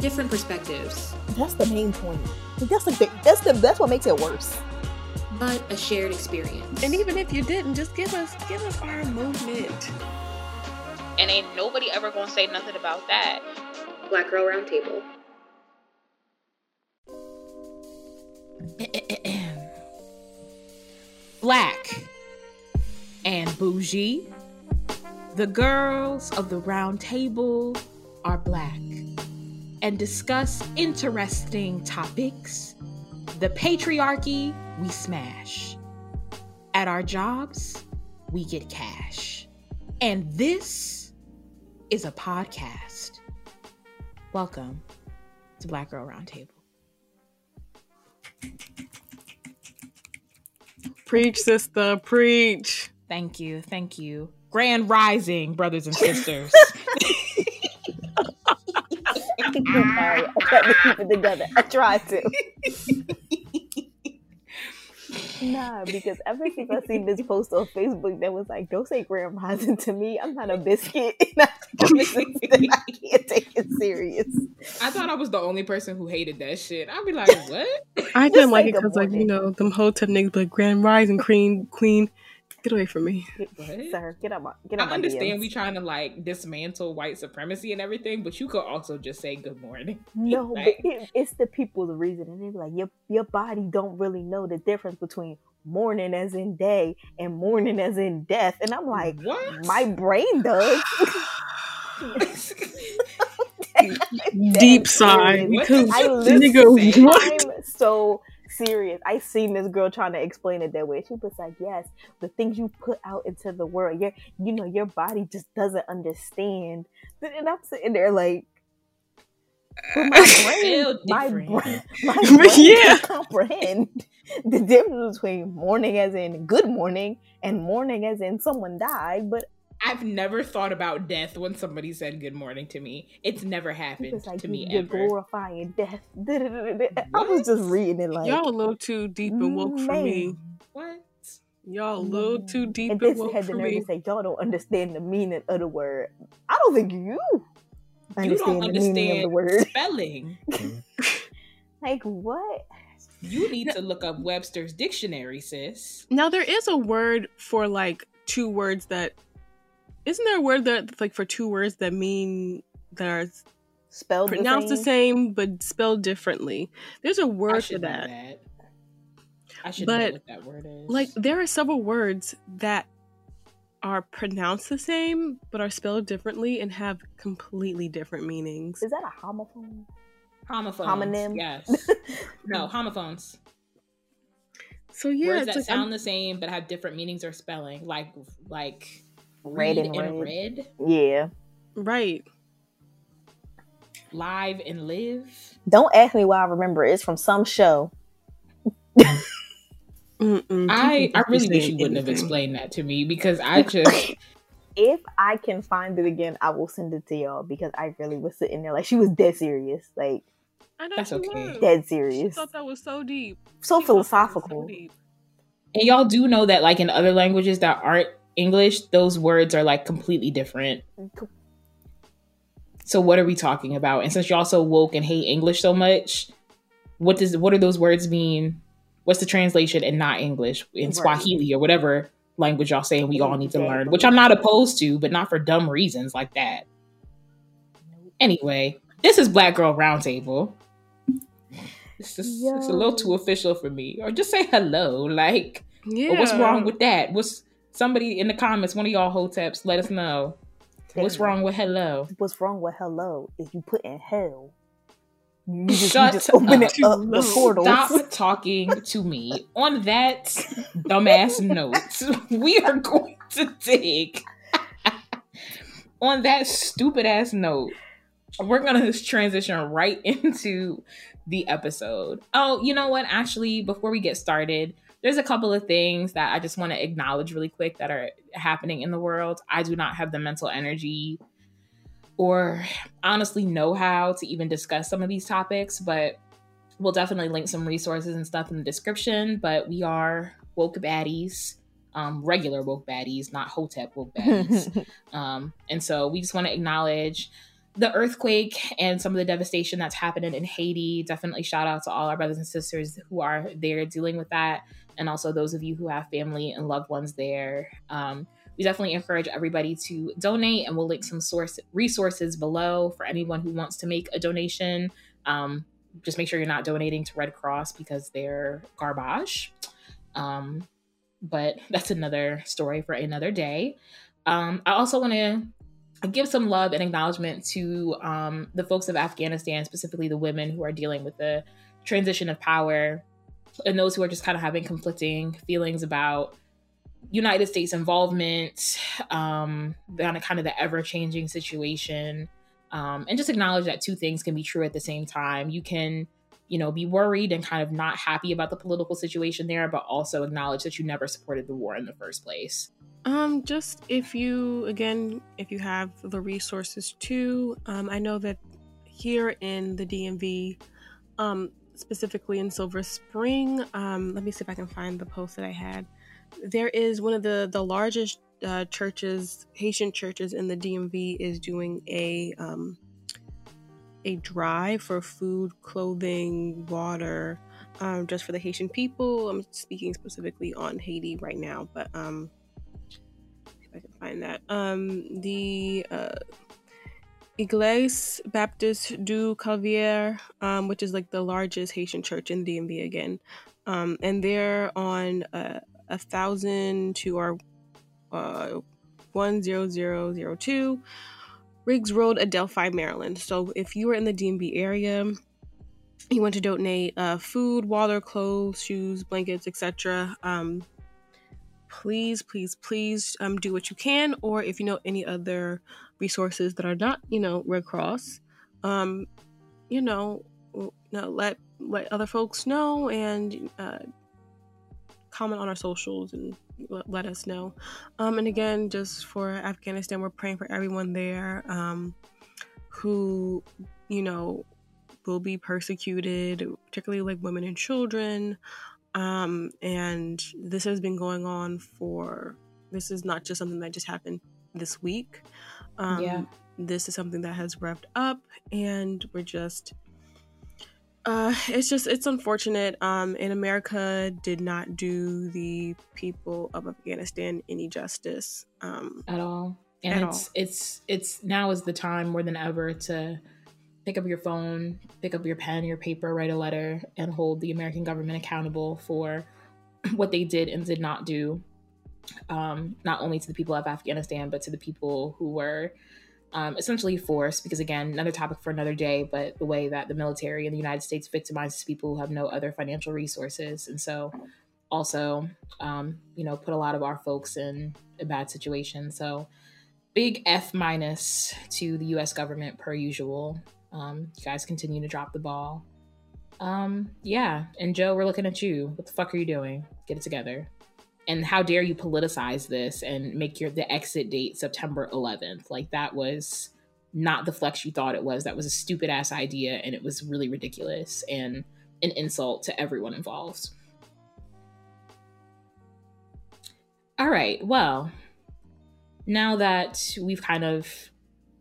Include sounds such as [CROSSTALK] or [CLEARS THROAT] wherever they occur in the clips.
different perspectives. That's the main point. That's like the, that's the that's what makes it worse. But a shared experience. And even if you didn't, just give us give us our movement. And ain't nobody ever gonna say nothing about that. Black Girl Roundtable. [CLEARS THROAT] Black and bougie. The girls of the round table are black and discuss interesting topics. The patriarchy we smash. At our jobs, we get cash. And this is a podcast. Welcome to Black Girl Roundtable. Preach, sister, preach. Thank you. Thank you. Grand Rising, brothers and [LAUGHS] sisters. Sorry, I tried to keep it together. I tried to. [LAUGHS] Nah, because ever since I seen this post on Facebook that was like, "Don't say Grand Rising [LAUGHS] to me. I'm not a biscuit." [LAUGHS] I, I can't take it serious. I thought I was the only person who hated that shit. I'd be like, what? I didn't say like it because, like, you morning. know, them hotep niggas, but Grand Rising Queen, Queen, get away from me. What? Sir, get up. get up. I understand DMs. we trying to like dismantle white supremacy and everything, but you could also just say good morning. [LAUGHS] No, but Like- it, it's the people's reason, and they be like, your your body don't really know the difference between morning as in day and morning as in death, and I'm like, what? my brain does. [LAUGHS] [LAUGHS] Deep sigh because I nigga, what? I'm so serious. I seen this girl trying to explain it that way. She was like, "Yes, the things you put out into the world, your you know, your body just doesn't understand." And I'm sitting there like, but my [LAUGHS] brain, my [LAUGHS] [LAUGHS] brain, my brain Yeah. comprehend the difference between morning as in good morning and morning as in someone died. But I've never thought about death when somebody said good morning to me. It's never happened was like, to me "You're ever. glorifying death." [LAUGHS] I was just reading it like, Y'all a little too deep and woke for me. What? Y'all a little mm. too deep and and, this woke had the for nerve me. to say y'all don't understand the meaning of the word. I don't think you You understand don't the meaning of the word. spelling. [LAUGHS] Like what? You need to look up Webster's dictionary, sis. Now there is a word for like two words that isn't there a word that like for two words that mean that are Spelled pronounced the the same. same but spelled differently. There's a word for that. that. I should know what that word is. Like there are several words that are pronounced the same but are spelled differently and have completely different meanings. Is that a homophone? homophones. homonym? Yes. [LAUGHS] No, homophones. So yeah, Words it's that like, sound I'm- the same but have different meanings or spelling. Like like Red and and red. red, Yeah. right. live and live. Don't ask me why I remember. It's from some show. I I really wish you wouldn't have explained that to me because I [LAUGHS] just If I can find it again, I will send it to y'all because I really was sitting there like she was dead serious, like I know That's she okay. was. dead She serious, thought that was so deep. so She thought that was so philosophical. deep. and y'all do know that like in other languages that aren't English, those words are like completely different. So what are we talking about? And since you're also woke and hate English so much, what does what do those words mean? What's the translation in not English in Right. Swahili or whatever language y'all saying we all need to learn? Which I'm not opposed to, but not for dumb reasons like that. Anyway, this is Black Girl Roundtable. This is it's a little too official for me. Or just say hello, like. Yeah. What's wrong with that? What's somebody in the comments? One of y'all hoteps, let us know. What's wrong with hello? What's wrong with hello? Is you put in hell. You just, you Shut just open it up. up the portals. Stop talking to me. On that dumbass note, [LAUGHS] we are going to dig. [LAUGHS] On that stupid ass note, we're gonna transition right [LAUGHS] into the episode. Oh, you know what? Actually, before we get started, there's a couple of things that I just want to acknowledge really quick that are happening in the world. I do not have the mental energy or honestly know how to even discuss some of these topics, but we'll definitely link some resources and stuff in the description. But we are woke baddies, um, regular woke baddies, not hotep woke baddies. [LAUGHS] um, and so we just want to acknowledge the earthquake and some of the devastation that's happening in Haiti. Definitely shout out to all our brothers and sisters who are there dealing with that, and also those of you who have family and loved ones there. Um, we definitely encourage everybody to donate, and we'll link some source resources below for anyone who wants to make a donation. Um, just make sure you're not donating to Red Cross because they're garbage. Um, but [LAUGHS] that's another story for another day. Um, I also want to give some love and acknowledgement to um, the folks of Afghanistan, specifically the women who are dealing with the transition of power and those who are just kind of having conflicting feelings about United States involvement, um, kind of the ever changing situation, um, and just acknowledge that two things can be true at the same time. You can, you know, be worried and kind of not happy about the political situation there, but also acknowledge that you never supported the war in the first place. Um, just if you again, if you have the resources to, um, I know that here in the DMV, um, specifically in Silver Spring, um, let me see if I can find the post that I had. There is one of the the largest uh, churches, Haitian churches in the DMV, is doing a um, a drive for food, clothing, water, um, just for the Haitian people. I'm speaking specifically on Haiti right now, but um, if I can find that, um, the uh, Église Baptiste du Calvaire, um, which is like the largest Haitian church in DMV again, um, and they're on uh, a thousand to our uh, one zero zero zero two Riggs Road, Adelphi, Maryland. So if you are in the DMV area, you want to donate uh, food, water, clothes, shoes, blankets, etc. Um, please, please, please um, do what you can. Or if you know any other resources that are not, you know, Red Cross, um, you know, let let other folks know and uh, comment on our socials and let us know. Um, and again, just for Afghanistan, we're praying for everyone there um, who, you know, will be persecuted, particularly like women and children. Um, and this has been going on for, this is not just something that just happened this week. Um, Yeah. This is something that has revved up, and we're just uh, it's just it's unfortunate. Um, and America did not do the people of Afghanistan any justice. Um, at all. And At it's all. it's it's now is the time more than ever to pick up your phone, pick up your pen, your paper, write a letter, and hold the American government accountable for [CLEARS THROAT] what they did and did not do. Um, not only to the people of Afghanistan, but to the people who were um, essentially forced. Because again, another topic for another day. But the way that the military in the United States victimizes people who have no other financial resources, and so also, um, you know, put a lot of our folks in a bad situation. So big F minus to the US government per usual. Um, you guys continue to drop the ball. Um, yeah. And Joe, we're looking at you. What the fuck are you doing? Get it together. And how dare you politicize this and make your the exit date September 11th? Like that was not the flex you thought it was. That was a stupid ass idea and it was really ridiculous and an insult to everyone involved. All right. Well, now that we've kind of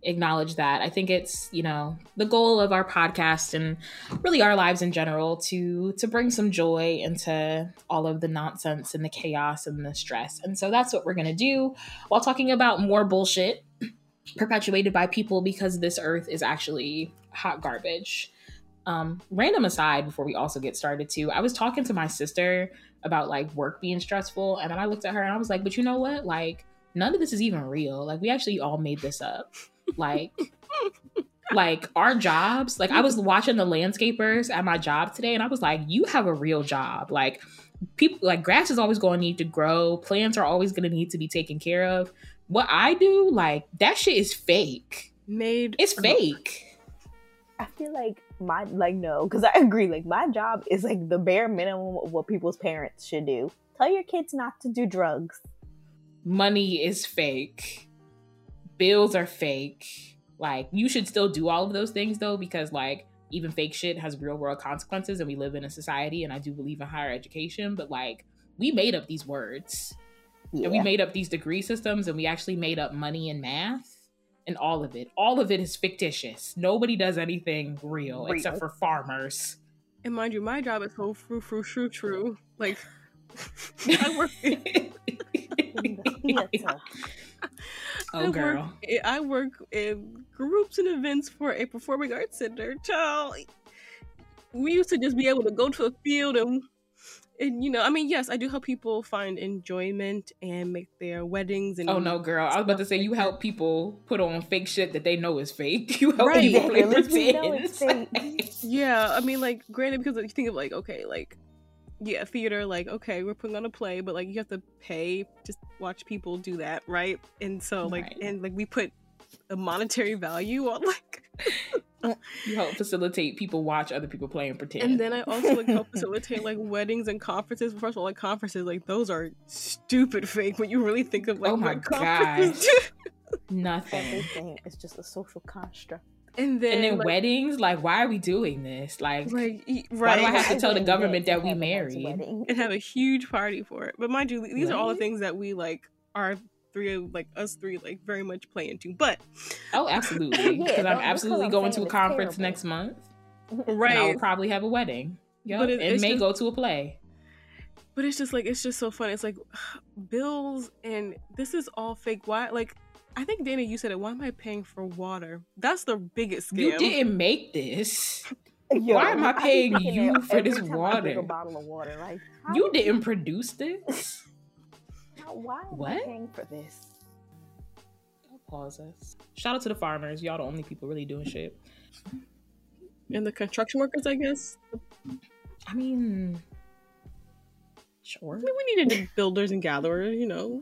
acknowledged that, I think it's, you know, the goal of our podcast and really our lives in general to to bring some joy into all of the nonsense and the chaos and the stress. And so that's what we're going to do while talking about more bullshit [CLEARS THROAT] perpetuated by people because this earth is actually hot garbage. Um, random aside before we also get started too, I was talking to my sister about like work being stressful, and then I looked at her and I was like, but you know what? Like, none of this is even real. Like, we actually all made this up. Like, like our jobs. Like, I was watching the landscapers at my job today, and I was like, you have a real job. Like, people like grass is always going to need to grow. Plants are always going to need to be taken care of. What I do, like that shit is fake. made It's fake. I feel like my like no, because I agree. Like my job is like the bare minimum of what people's parents should do. Tell your kids not to do drugs. money is fake bills are fake like you should still do all of those things though because like even fake shit has real world consequences and we live in a society and i do believe in higher education but like we made up these words Yeah. and we made up these degree systems and we actually made up money and math and all of it. All of it is fictitious. Nobody does anything real, Real. except for farmers. And mind you, my job is so true, true, true, true. Like, [LAUGHS] [LAUGHS] I work. [LAUGHS] In, Theater. oh I girl. Work, in- I work in groups and events for a performing arts center. Child, we used to just be able to go to a field and, and you know, I mean, yes, I do help people find enjoyment and make their weddings and Oh no, girl! I was about to say you help people put on fake shit that they know is fake. [LAUGHS] You help Right. people play Exactly. At least pretend. [LAUGHS] Yeah, I mean, like, granted, because you think of like, okay, like, yeah, theater, like, okay, we're putting on a play, but like, you have to pay to watch people do that, right? And so, like, Right. and like, we put a monetary value on [LAUGHS] like, you help facilitate people watch other people play and pretend. and then I also like help facilitate like [LAUGHS] weddings and conferences. First of all, like conferences, like those are stupid fake when you really think of like Oh my what conferences do. [LAUGHS] nothing. Everything is just a social construct. And then, And then like, weddings, like, why are we doing this? Like, like, e- Why do I have to tell the [LAUGHS] government that we have a nice married? and have a huge party for it. But mind you, these are all the things that we like are three of like us three like very much play into. But oh, absolutely, [LAUGHS] because don't- I'm absolutely I'm going to a conference terrible. next month. [LAUGHS] And I'll probably have a wedding. Yep. But it- and may just- go to a play. but it's just like it's just so fun. It's like [SIGHS] bills and this is all fake. Why? Like I think Dana, you said it. Why am I paying for water? That's the biggest scam. You didn't make this. Yo, Why am I paying thinking you that for this time I drink water? A bottle of water, like how You did didn't produce this. [LAUGHS] how- Why am I What? paying for this? Don't Pause us. Shout out to the farmers. Y'all the only people really doing shit. And the construction workers, I guess. I mean, sure. I mean, we needed builders and gatherers, you know.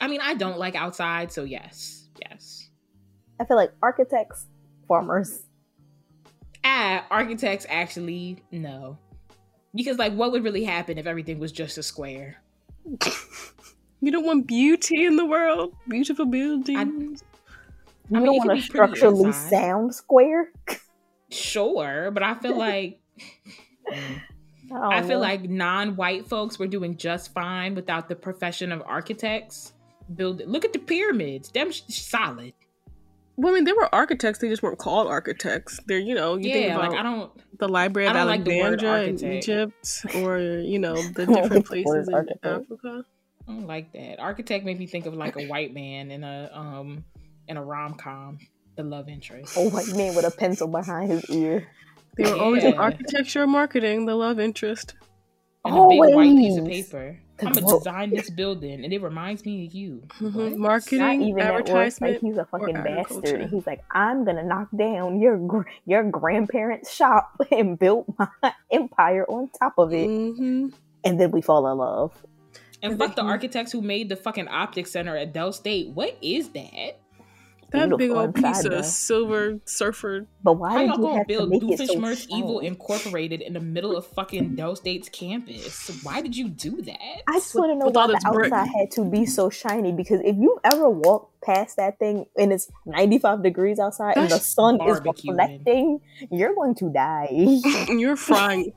I mean, I don't like outside, so yes, yes. I feel like architects, farmers. Ah, architects actually no, because like, what would really happen if everything was just a square? [LAUGHS] You don't want beauty in the world, beautiful buildings. You I mean, don't it want a structurally sound square. Sure, but I feel [LAUGHS] like Mm. I feel like non-white folks were doing just fine without the profession of architects. Build. It look at the pyramids. Them sh- solid. Well, I mean, they were architects. They just weren't called architects. They're, you know, you think yeah, about like I don't. the Library of I like the word Alexandria in architect. Egypt, or you know, the [LAUGHS] I don't like different places in architect. Africa. I don't like that. Architect made me think of like a white man in a um in a rom com, the love interest. a white man with a pencil behind his ear. They were always in Yeah. architecture marketing, the love interest. And a big white piece of paper. The I'm gonna wo- design this building, and it reminds me of you. Mhm. What? Not Marketing, even that works. Like advertisement. he's a fucking bastard, and he's like, "I'm gonna knock down your your grandparents' shop [LAUGHS] and build my empire on top of it." hmm And then we fall in love. And fuck the architects who made the fucking optics center at Del State. What is that? That big old piece inside, of silver surfer. But why How did y'all you gonna to build make it so Doofenshmirtz Evil? Incorporated in the middle of fucking Del State's campus? Why did you do that? I just want to know why the brick. outside had to be so shiny. Because if you ever walk past that thing and it's 95 degrees outside and the sun is reflecting, you're going to die. [LAUGHS] [LAUGHS] You're frying.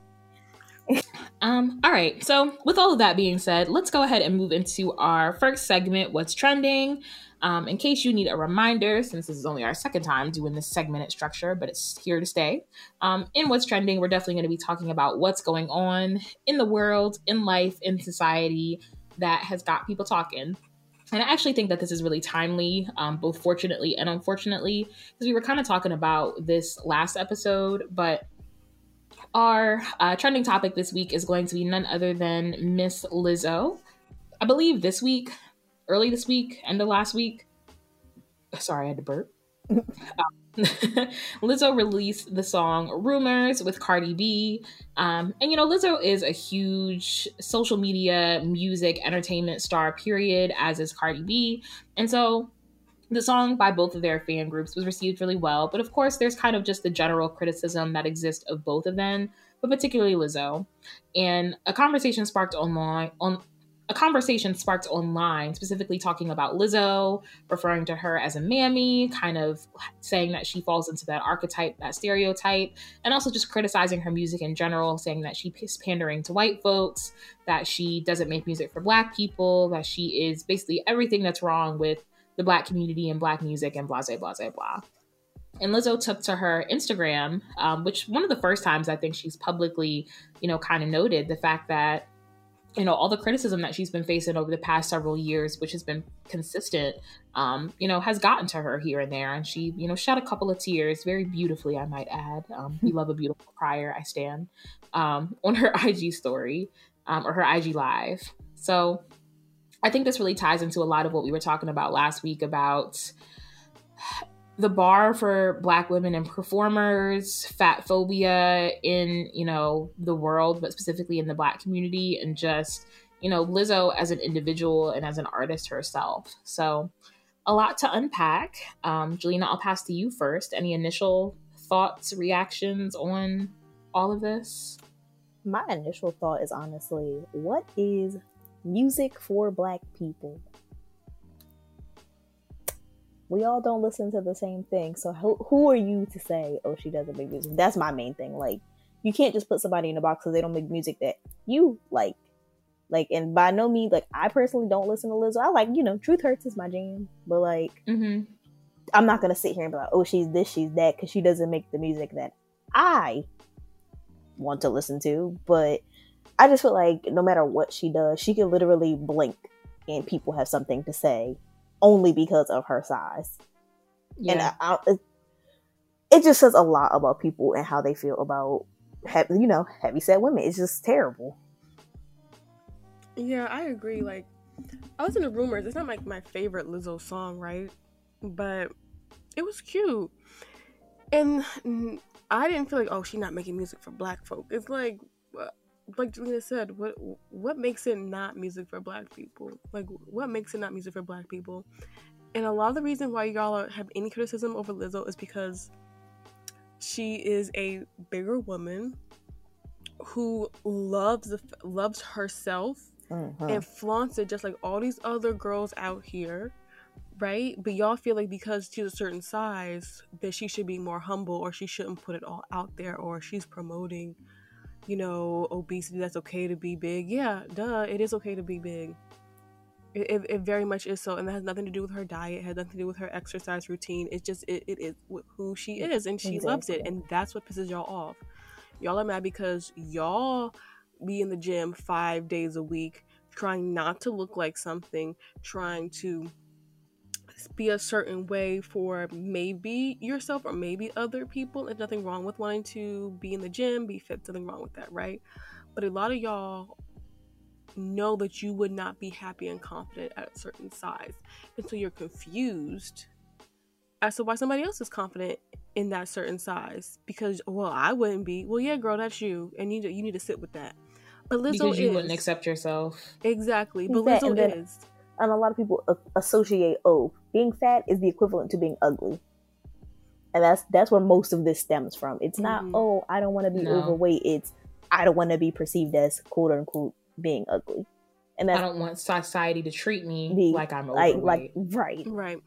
Um, all right. So, with all of that being said, let's go ahead and move into our first segment, What's Trending. Um, in case you need a reminder, since this is only our second time doing this segmented structure, but it's here to stay. Um, in What's Trending, we're definitely going to be talking about what's going on in the world, in life, in society that has got people talking. And I actually think that this is really timely, um, both fortunately and unfortunately, because we were kind of talking about this last episode, but our uh, trending topic this week is going to be none other than Miss Lizzo. I believe this week, early this week, end of last week. Sorry, I had to burp. [LAUGHS] Um, [LAUGHS] Lizzo released the song Rumors with Cardi B. Um, and you know, Lizzo is a huge social media, music, entertainment star, period, as is Cardi B. And so the song by both of their fan groups was received really well. But of course, there's kind of just the general criticism that exists of both of them, but particularly Lizzo. And a conversation sparked online on a conversation sparked online, specifically talking about Lizzo, referring to her as a mammy, kind of saying that she falls into that archetype, that stereotype, and also just criticizing her music in general, saying that she's pandering to white folks, that she doesn't make music for black people, that she is basically everything that's wrong with the black community and black music and blah, blah, blah, blah. And Lizzo took to her Instagram, um, which one of the first times I think she's publicly, you know, kind of noted the fact that you know all the criticism that she's been facing over the past several years which has been consistent um, you know has gotten to her here and there. And she you know shed a couple of tears very beautifully i might add. Um, we love a beautiful crier i stand um, on her [LAUGHS] ig story um, or her ig live. So i think this really ties into a lot of what we were talking about last week about the bar for black women and performers fat phobia in you know the world but specifically in the black community and just you know lizzo as an individual and as an artist herself. So a lot to unpack. Um, jelena i'll pass to you first. Any initial thoughts reactions on all of this? My initial thought is honestly what is music for black people we all don't listen to the same thing. So who, who are you to say, oh, she doesn't make music? That's my main thing. Like, you can't just put somebody in a box because they don't make music that you like. Like, and by no means, like, I personally don't listen to Lizzo. I like, you know, Truth Hurts is my jam, but like, mm-hmm. I'm not gonna sit here and be like, oh, she's this, she's that, because she doesn't make the music that I want to listen to. But I just feel like no matter what she does, she can literally blink and people have something to say only because of her size. Yeah. And I, I, it, it just says a lot about people and how they feel about, heavy, you know, heavy set women. It's just terrible. Yeah, I agree. Like, I was in the rumors. It's not like my favorite Lizzo song, right? But it was cute. And I didn't feel like, oh, she's not making music for black folk. It's like, like Jelena said, what what makes it not music for black people? Like what makes it not music for black people? And a lot of the reason why y'all have any criticism over Lizzo is because she is a bigger woman who loves loves herself mm-hmm. and flaunts it just like all these other girls out here right but y'all feel like because she's a certain size that she should be more humble or she shouldn't put it all out there or she's promoting you know, obesity, that's okay to be big. Yeah, duh, it is okay to be big. It, it, it, very much is so, and that has nothing to do with her diet, it has nothing to do with her exercise routine. It's just it, it is who she is, and she exactly. loves it, and that's what pisses y'all off. Y'all are mad because y'all be in the gym five days a week, trying not to look like something, trying to be a certain way for maybe yourself or maybe other people. There's nothing wrong with wanting to be in the gym, be fit, nothing wrong with that, right? But a lot of y'all know that you would not be happy and confident at a certain size. And so you're confused as to why somebody else is confident in that certain size. Because, well, I wouldn't be. Well, yeah, girl, that's you. And you, you need to sit with that. But Lizzo because you is. wouldn't accept yourself. Exactly. But Lizzo is and a lot of people associate oh being fat is the equivalent to being ugly. And that's that's where most of this stems from. It's not mm-hmm. oh i don't want to be no. overweight. It's i don't want to be perceived as quote unquote being ugly. And i don't want society to treat me be, like i'm overweight. like, like right. Right.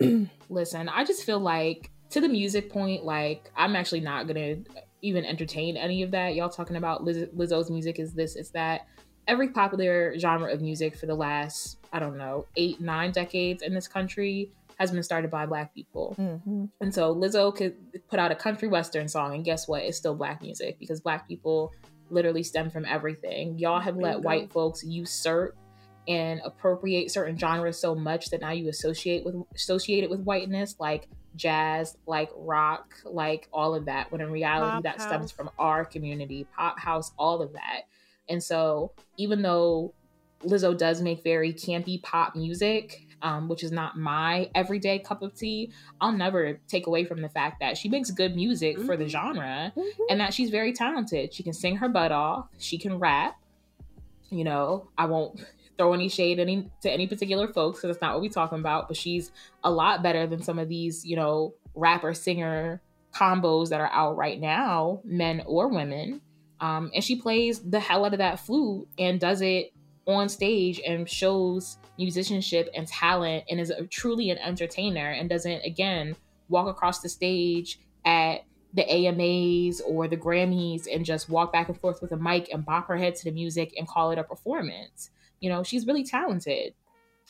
[CLEARS THROAT] Listen i just feel like to the music point like i'm actually not gonna even entertain any of that. Y'all talking about Liz- lizzo's music is this is that. Every popular genre of music for the last, I don't know, eight, nine decades in this country has been started by black people. Mm-hmm. And so Lizzo could put out a country western song, and guess what? It's still black music because black people literally stem from everything. Y'all have let white folks usurp and appropriate certain genres so much that now you associate with associate it with whiteness, like jazz, like rock, like all of that. When in reality, pop that house. stems from our community, pop house, all of that. And so, even though Lizzo does make very campy pop music, um, which is not my everyday cup of tea, I'll never take away from the fact that she makes good music mm-hmm. for the mm-hmm. genre mm-hmm. and that she's very talented. She can sing her butt off, she can rap. You know, I won't throw any shade any to any particular folks because that's not what we're talking about, but she's a lot better than some of these, you know, rapper singer combos that are out right now, men or women. Um, and she plays the hell out of that flute and does it on stage and shows musicianship and talent and is a, truly an entertainer and doesn't, again, walk across the stage at the AMAs or the Grammys and just walk back and forth with a mic and bop her head to the music and call it a performance. You know, she's really talented.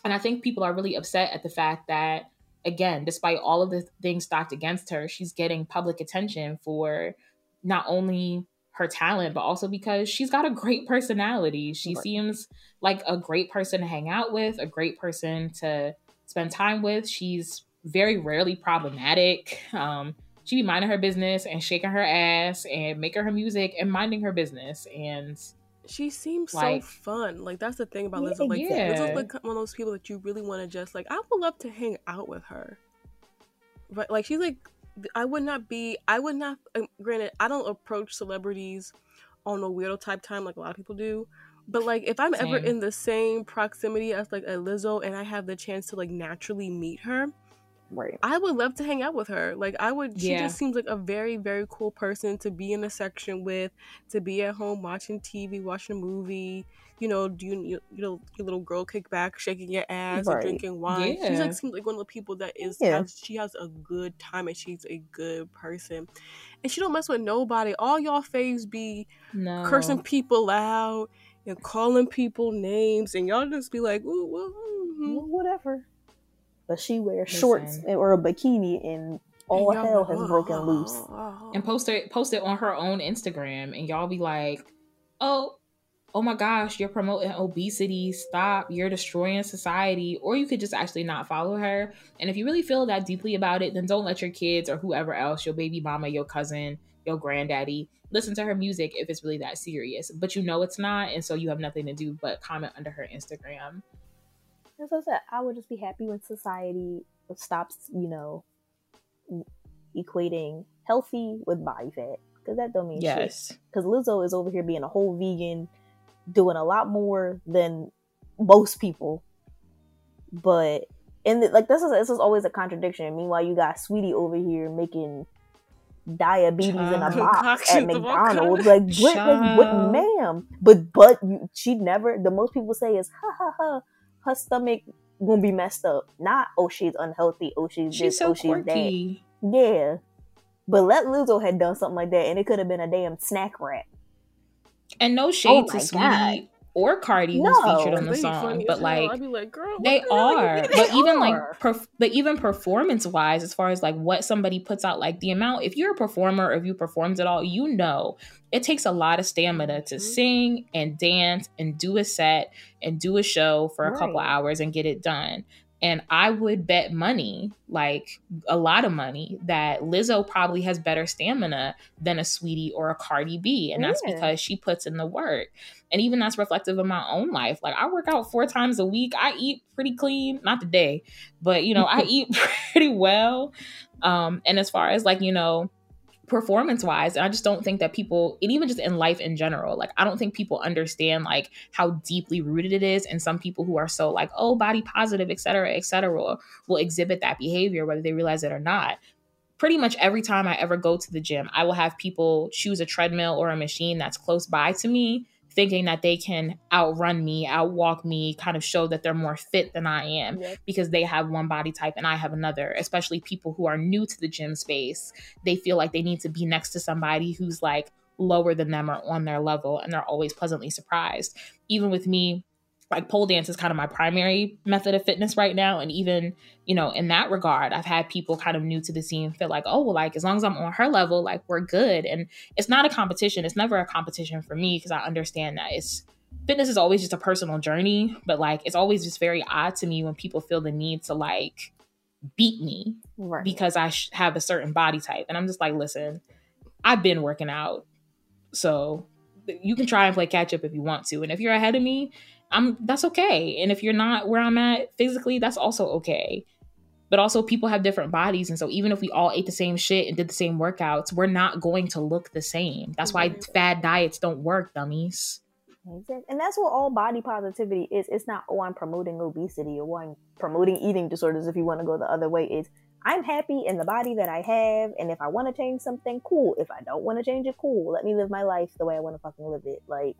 And I think people are really upset at the fact that, again, despite all of the things stacked against her, she's getting public attention for not only her talent, but also because she's got a great personality. She Right. seems like a great person to hang out with, a great person to spend time with. She's very rarely problematic. Um, she be minding her business and shaking her ass and making her music and minding her business. And She seems Like- so fun. Like that's the thing about Yeah, Lizzo. Like yeah. Lizzo's like one of those people that you really want to just like. I would love to hang out with her. But like she's like, I would not be. I would not. Uh, granted, I don't approach celebrities on a weirdo type time like a lot of people do. But like, if I'm ever in the same proximity as like a Lizzo and I have the chance to like naturally meet her, Right. I would love to hang out with her. Like I would she Yeah. just seems like a very, very cool person to be in a section with, to be at home watching TV, watching a movie, you know, do you, you know, your little girl kickback, shaking your ass and Right. drinking wine. She's like seems like one of the people that is Yeah. has, she has a good time and she's a good person. And she don't mess with nobody. All y'all faves be no. cursing people out and calling people names and y'all just be like, ooh, well, mhm. Well, whatever. But she wears shorts or a bikini and all And hell has broken loose. and post it post it on her own Instagram and y'all be like, "Oh, oh my gosh, you're promoting obesity. Stop. You're destroying society." Or you could just actually not follow her. And if you really feel that deeply about it, then don't let your kids or whoever else, your baby mama, your cousin, your granddaddy, listen to her music if it's really that serious. But you know it's not, and so you have nothing to do but comment under her Instagram. As I said, I would just be happy when society stops, you know, equating healthy with body fat. Because that don't mean shit. Yes. Because Lizzo is over here being a whole vegan, doing a lot more than most people. But and the, like this is this is always a contradiction. Meanwhile, you got Saweetie over here making diabetes in a box at Concoctions of all kinds. McDonald's. Like what, like, what, ma'am? But but you, she never. The most people say is ha ha ha. Her stomach gonna be messed up. Not oh she's unhealthy. Oh she's She's this. so oh she's that. Yeah. But let Lizzo had done something like that, and it could have been a damn snack wrap. And no shade Oh to my Saweetie God. Or Cardi who's No. featured on the song, but like like, girl, they the are doing? but They even like perf- but even performance wise as far as like what somebody puts out like the amount if you're a performer or if you performed at all you know it takes a lot of stamina to Mhm. sing and dance and do a set and do a show for a couple hours and get it done and i would bet money like a lot of money that lizzo probably has better stamina than a Saweetie or a cardi b. And that's Yeah. because she puts in the work. And even that's reflective of my own life. Like i work out four times a week. I eat pretty clean. Not today but you know i [LAUGHS] eat [LAUGHS] pretty well. Um and as far as like you know performance wise and i just don't think that people and even just in life in general like i don't think people understand like how deeply rooted it is and some people who are so like oh body positive et cetera et cetera will exhibit that behavior whether they realize it or not. Pretty much every time i ever go to the gym i will have people choose a treadmill or a machine that's close by to me thinking that they can outrun me outwalk me kind of show that they're more fit than i am Yep. because they have one body type and I have another, especially people who are new to the gym space. They feel like they need to be next to somebody who's like lower than them or on their level, and they're always pleasantly surprised. Even with me, like pole dance is kind of my primary method of fitness right now. And even, you know, in that regard, I've had people kind of new to the scene feel like, oh, well, like as long as I'm on her level, like we're good. And it's not a competition. It's never a competition for me because I understand that it's fitness is always just a personal journey, but like it's always just very odd to me when people feel the need to like beat me Right. because I sh- have a certain body type. And I'm just like, listen, I've been working out. So you can try and play catch up if you want to. And if you're ahead of me, I'm that's okay. And if you're not where I'm at physically, that's also okay. But also people have different bodies and so even if we all ate the same shit and did the same workouts, we're not going to look the same. That's why Right. fad diets don't work, dummies. And that's what all body positivity is. It's not, oh, I'm promoting obesity or oh, I'm promoting eating disorders if you want to go the other way. Is I'm happy in the body that I have, and if I want to change something, cool. If I don't want to change it, cool. Let me live my life the way I want to fucking live it. Like,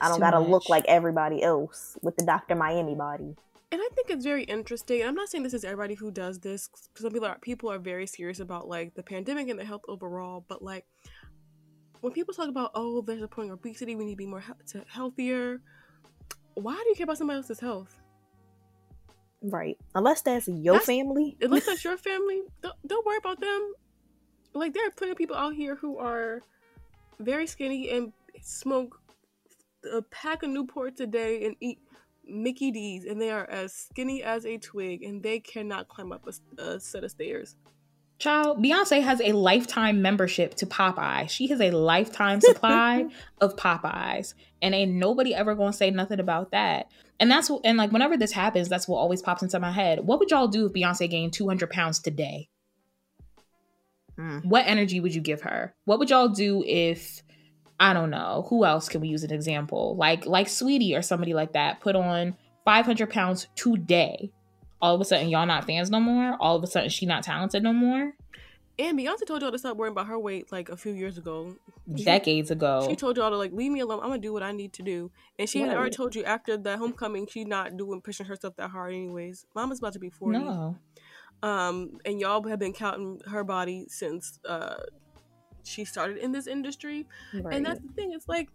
I don't gotta much. look like everybody else with the Dr. Miami body. And I think it's very interesting. I'm not saying this is everybody who does this. 'cause Some people are people are very serious about like the pandemic and the health overall. But like when people talk about oh, there's a point of obesity, we need to be more he- to healthier. Why do you care about somebody else's health? Right. Unless that's your That's- family. Unless [LAUGHS] that's your family, don't, don't worry about them. Like there are plenty of people out here who are very skinny and smoke a pack of Newports a day and eat Mickey D's, and they are as skinny as a twig, and they cannot climb up a, a set of stairs. Child, Beyonce has a lifetime membership to Popeye. She has a lifetime supply [LAUGHS] of Popeyes, and ain't nobody ever gonna say nothing about that. And that's what, and like whenever this happens, that's what always pops into my head. What would y'all do if Beyonce gained two hundred pounds today? Mm. What energy would you give her? What would y'all do if I don't know who else can we use an example like like Saweetie or somebody like that put on five hundred pounds today? All of a sudden, y'all not fans no more. All of a sudden, she not talented no more. And Beyonce told y'all to stop worrying about her weight like a few years ago. She- Decades ago, She told y'all to like leave me alone. I'm gonna do what I need to do. And she had already told you after that homecoming she not doing pushing herself that hard anyways. Mama's about to be 40. no. Um and y'all have been counting her body since uh she started in this industry. Right. And that's the thing, it's like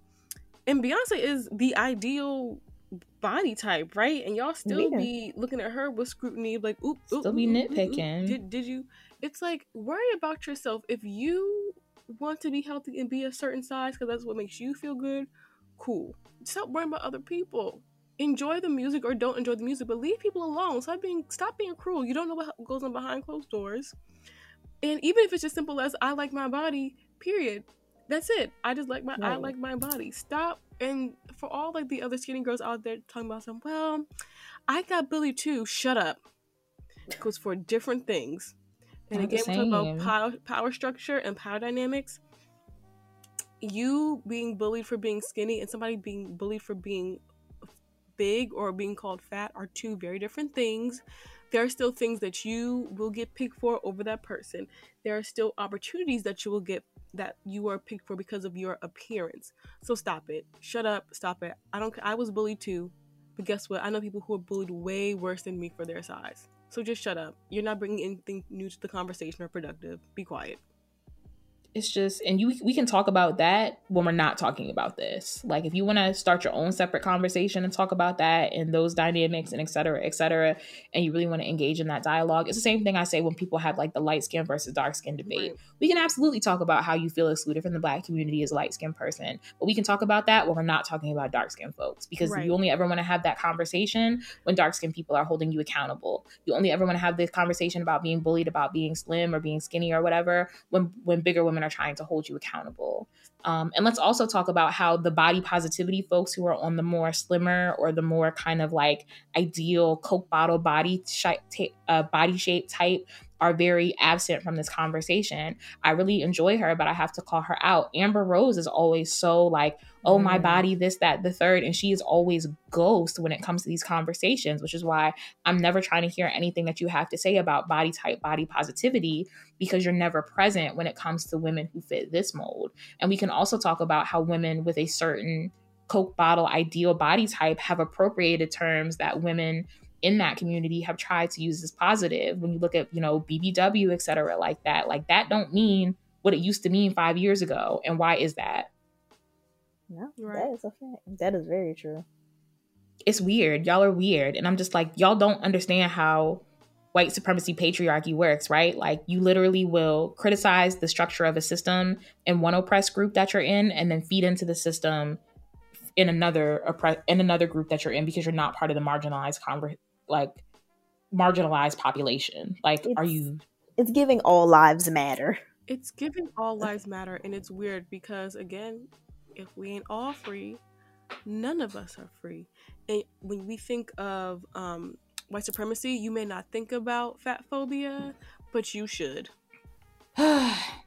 and Beyonce is the ideal body type, right? And y'all still Yeah. be looking at her with scrutiny like oop, oop Still be oop, oop, nitpicking. Did did you it's like worry about yourself. If you want to be healthy and be a certain size because that's what makes you feel good, cool. Stop worrying about other people. Enjoy the music or don't enjoy the music, but leave people alone. Stop being stop being cruel. You don't know what goes on behind closed doors. And even if it's as simple as I like my body, period. That's it. I just like my I like my body. Stop and for all like the other skinny girls out there talking about some, well, I got bullied too. Shut up. Because for different things. And Not again, we talk same. about power, power structure and power dynamics. You being bullied for being skinny and somebody being bullied for being big or being called fat are two very different things. There are still things that you will get picked for over that person. There are still opportunities that you will get that you are picked for because of your appearance. So stop it. Shut up. Stop it. I don't. I was bullied too, but guess what? I know people who are bullied way worse than me for their size. So just shut up. You're not bringing anything new to the conversation or productive. Be quiet. It's just and you we can talk about that when we're not talking about this like if you want to start your own separate conversation and talk about that and those dynamics and et cetera et cetera and you really want to engage in that dialogue it's the same thing i say when people have like the light skin versus dark skin debate Right. we can absolutely talk about how you feel excluded from the black community as a light skinned person but we can talk about that when we're not talking about dark skinned folks because Right. you only ever want to have that conversation when dark skinned people are holding you accountable you only ever want to have this conversation about being bullied about being slim or being skinny or whatever when when bigger women are trying to hold you accountable. Um, and let's also talk about how the body positivity folks who are on the more slimmer or the more kind of like ideal coke bottle body shape uh, body shape type are very absent from this conversation. I really enjoy her, but I have to call her out. Amber Rose is always so like, oh, my Mm. body, this, that, the third. And she is always ghost when it comes to these conversations, which is why I'm never trying to hear anything that you have to say about body type, body positivity, because you're never present when it comes to women who fit this mold. And we can also talk about how women with a certain Coke bottle ideal body type have appropriated terms that women in that community have tried to use as positive. When you look at, you know, BBW, et cetera, like that, like that don't mean what it used to mean five years ago. And why is that? No, Right. that is a fact. That is very true. It's weird. Y'all are weird. And I'm just like, y'all don't understand how white supremacy patriarchy works, right? Like you literally will criticize the structure of a system in one oppressed group that you're in and then feed into the system in another oppre- in another group that you're in because you're not part of the marginalized conver- like marginalized population. Like are you It's giving all lives matter. It's giving all lives matter, and it's weird because again, if we ain't all free, none of us are free. And when we think of um, white supremacy, you may not think about fat phobia, but you should. [SIGHS]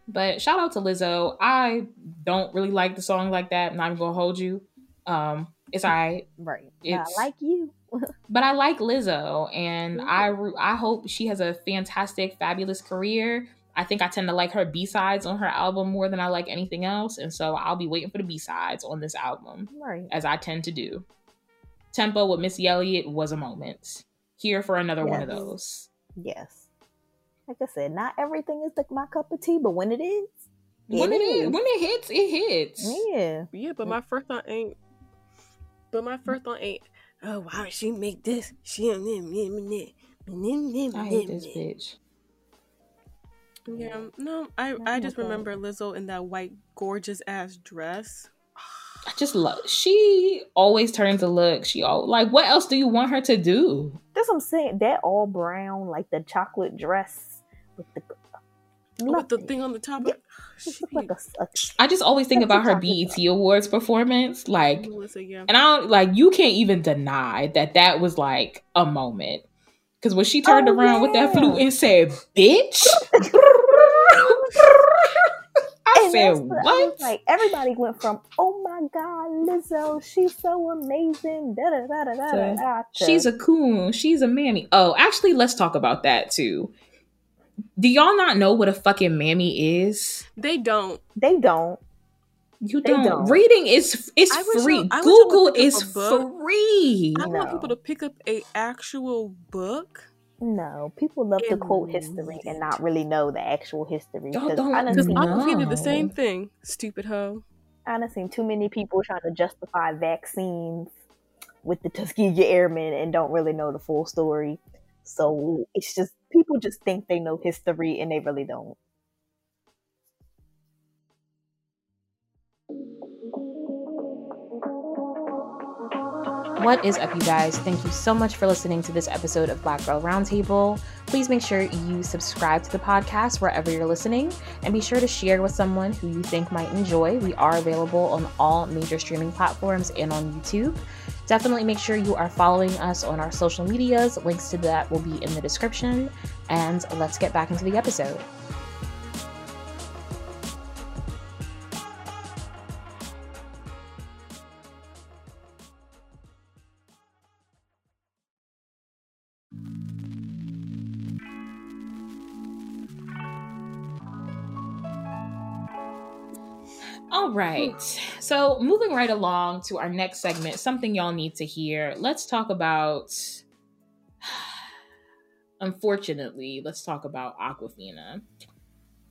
but shout out to Lizzo. I don't really like the song like that. I'm not even gonna hold you. Um, it's alright, Right. But It's- I like you. [LAUGHS] but I like Lizzo, and. I I hope she has a fantastic, fabulous career. I think I tend to like her B sides on her album more than I like anything else, and so I'll be waiting for the B sides on this album, Right. as I tend to do. Tempo with Missy Elliott was a moment. Here for another one of those. Yes. Like I said, not everything is like my cup of tea, but when it is, When it is, when it hits, it hits. Yeah. Yeah, but my first thought ain't. But my first thought ain't. oh, why would she make this? She I hate this bitch. Yeah, no, I Nothing I just with that. remember Lizzo in that white gorgeous ass dress. I just love. She always turns a look. She all like. What else do you want her to do? That's what I'm saying. That all brown, like the chocolate dress with the Oh, with the thing on the top. Of, She she look like a, a I just always think about her what I'm BET Awards performance. Like, Melissa, yeah. and I don't like. You can't even deny that that was like a moment. Because when she turned Oh, around with that flute and said, "Bitch," [LAUGHS] I And said, what I was like everybody went from "Oh my God, Lizzo, she's so amazing," da da da da da da. da, She's a coon. She's a mammy. Oh, actually, let's talk about that too. Do y'all not know what a fucking mammy is? They don't. they don't. You don't. don't. Reading is it's free. I- I wish I would Google is free. I want people to pick up a actual book. No, people love to quote history read and not really know the actual history. Y'all Because don't I done Because No. seen, Awkwafina the same thing. Stupid hoe. I done seen too many people trying to justify vaccines with the Tuskegee Airmen and don't really know the full story. So it's just people just think they know history and they really don't. What is up, you guys? Thank you so much for listening to this episode of Black Girl Roundtable. Please make sure you subscribe to the podcast wherever you're listening and be sure to share with someone who you think might enjoy. We are available on all major streaming platforms and on YouTube. Definitely make sure you are following us on our social medias. Links to that will be in the description. And let's get back into the episode. All right. So moving right along to our next segment, something y'all need to hear. Let's talk about. [SIGHS] Unfortunately, let's talk about Awkwafina.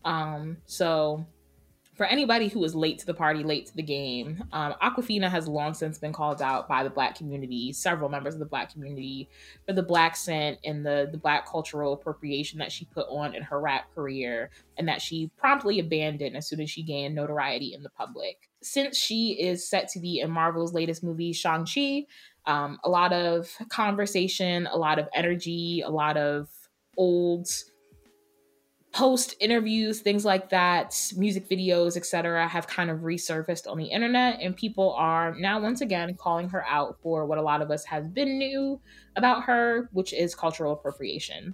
Um. So for anybody who is late to the party, late to the game, um, Awkwafina has long since been called out by the Black community, several members of the Black community, for the Black scent and the the Black cultural appropriation that she put on in her rap career, and that she promptly abandoned as soon as she gained notoriety in the public. Since she is set to be in Marvel's latest movie, Shang Chi, um, a lot of conversation, a lot of energy, a lot of old post interviews, things like that, music videos, etc., have kind of resurfaced on the internet, and people are now once again calling her out for what a lot of us have been new about her, which is cultural appropriation.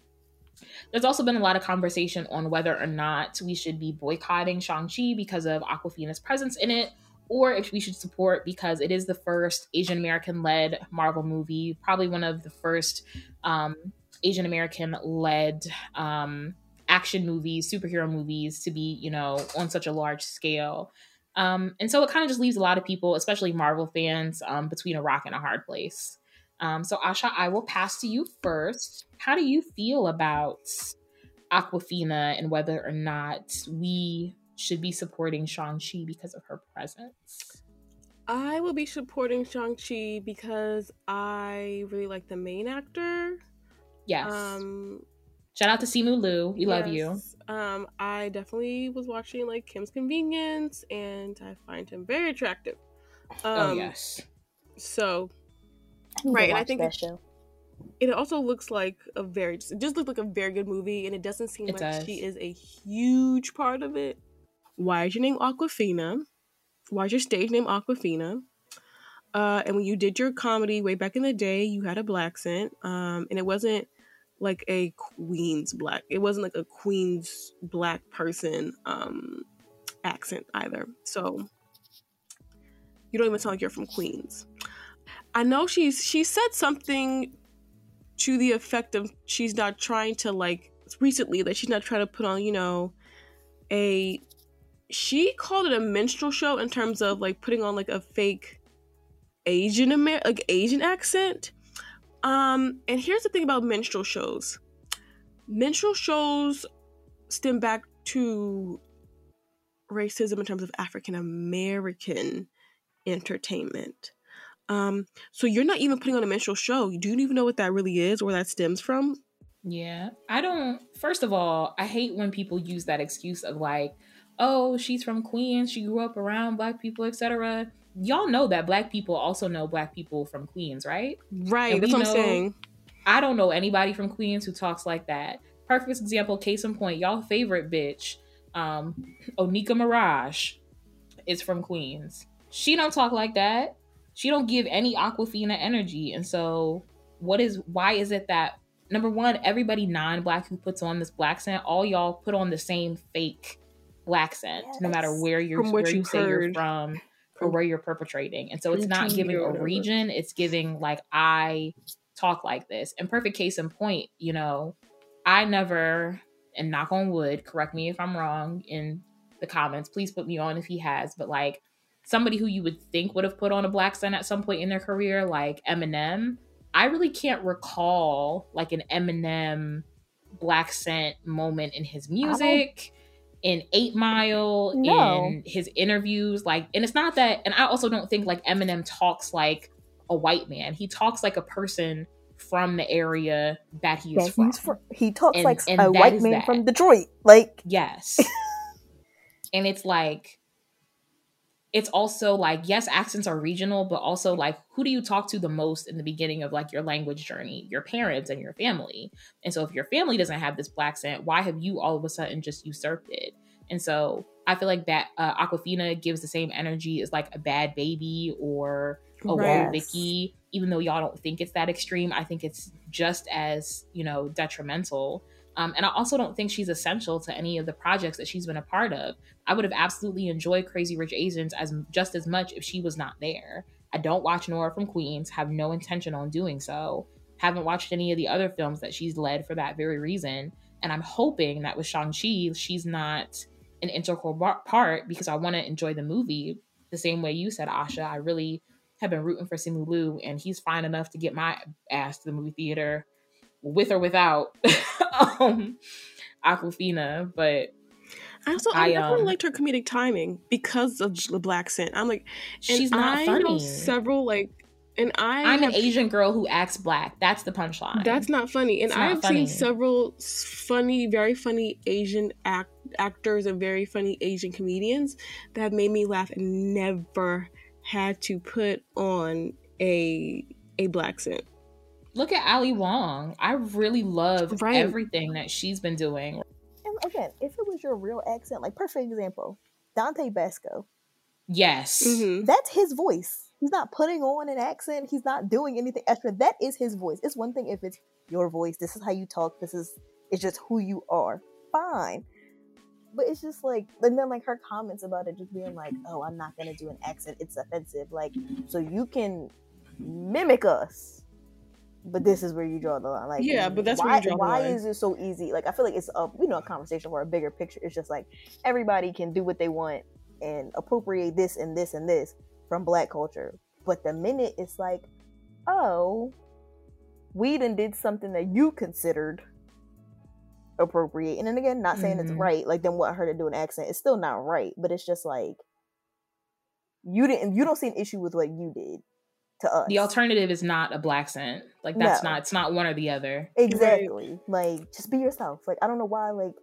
There's also been a lot of conversation on whether or not we should be boycotting Shang-Chi because of Awkwafina's presence in it, or if we should support because it is the first Asian American led Marvel movie, probably one of the first um, Asian American led um, action movies, superhero movies to be, you know, on such a large scale. Um, and so it kind of just leaves a lot of people, especially Marvel fans, um, between a rock and a hard place. Um, so Asha, I will pass to you first. How do you feel about Awkwafina and whether or not we should be supporting Shang-Chi because of her presence? I will be supporting Shang-Chi because I really like the main actor. Yes. Um, Shout out to Simu Liu. We love you. yes, Um, I definitely was watching like Kim's Convenience and I find him very attractive. Um, oh yes. So I Right, and I think that it's- show. it also looks like a very it just looked like a very good movie and it doesn't seem It like does. she is a huge part of it why is your name awkwafina why is your stage name awkwafina uh, and when you did your comedy way back in the day you had a black scent um, and it wasn't like a queen's black it wasn't like a queen's black person um, accent either. So you don't even sound like you're from queens. I know she's she said something to the effect of she's not trying to like recently that she's not trying to put on you know a she called it a minstrel show in terms of like putting on like a fake asian Amer- like asian accent um and here's the thing about minstrel shows minstrel shows stem back to racism in terms of african american entertainment Um, so you're not even putting on a minstrel show. You Do you even know what that really is, where that stems from? Yeah. I don't first of all, I hate when people use that excuse of like, oh, she's from Queens, she grew up around black people, etc. Y'all know that black people also know black people from Queens, right? Right. That's what I'm saying. I don't know anybody from Queens who talks like that. Perfect example, case in point, y'all favorite bitch, um, Onika Maraj, is from Queens. She don't talk like that. She don't give any Awkwafina energy. And so what is why is it that number one, everybody non-black who puts on this black scent, all y'all put on the same fake black scent, no matter where you're From where you you've say you're from or where you're perpetrating. And so it's not giving a region, it's giving like I talk like this. And perfect case in point, you know, I never, and knock on wood, correct me if I'm wrong in the comments. Please put me on if he has, but like somebody who you would think would have put on a black scent at some point in their career, like Eminem, I really can't recall like an Eminem black scent moment in his music. In Eight Mile, No. in his interviews, like, and it's not that, and I also don't think like Eminem talks like a white man. He talks like a person from the area that he's that from. he talks And- like and a white man that. from Detroit. Like Yes. [LAUGHS] and it's like, it's also like, yes, accents are regional, but also like, who do you talk to the most in the beginning of like your language journey? Your parents and your family. And so if your family doesn't have this black accent, why have you all of a sudden just usurped it? And so I feel like that uh, Awkwafina gives the same energy as like a Bhad Bhabie or a. Woah Vicky, even though y'all don't think it's that extreme, I think it's just as, you know, detrimental. Um, and I also don't think she's essential to any of the projects that she's been a part of. I would have absolutely enjoyed Crazy Rich Asians as just as much if she was not there. I don't watch Nora from Queens, have no intention on doing so. Haven't watched any of the other films that she's led for that very reason. And I'm hoping that with Shang-Chi, she's not an integral part because I want to enjoy the movie the same way you said, Asha. I really have been rooting for Simu Liu, and he's fine enough to get my ass to the movie theater with or without [LAUGHS] um, Awkwafina. But I also I, I, definitely um, liked her comedic timing because of the black scent. I'm like, she's not I know funny. several like, and I I'm an Asian girl who acts black. That's the punchline. That's not funny. And I've seen several funny, very funny Asian act- actors and very funny Asian comedians that have made me laugh and never had to put on a a black scent. Look at Ali Wong. I really love Right. everything that she's been doing. and again, if it was your real accent, like perfect example, Dante Basco. Yes. Mhm. That's his voice. He's not putting on an accent. He's not doing anything extra. That is his voice. It's one thing if it's your voice. This is how you talk. This is it's just who you are. Fine. But it's just like and then like her comments about it just being like, "Oh, I'm not gonna do an accent. It's offensive." Like, so you can mimic us, but this is where you draw the line. Like, Yeah, but that's where why, you draw the why is it so easy? Like, I feel like it's a you know a conversation or a bigger picture. It's just like everybody can do what they want and appropriate this and this and this from black culture. But the minute it's like, oh, we done did something that you considered appropriate. And then again, not saying it's Mhm. right, like then what her to do an accent, it's still not right. But it's just like you didn't you don't see an issue with what you did to us. The alternative is not a black scent. Like that's No. not it's not one or the other. Exactly. Like just be yourself. Like I don't know why like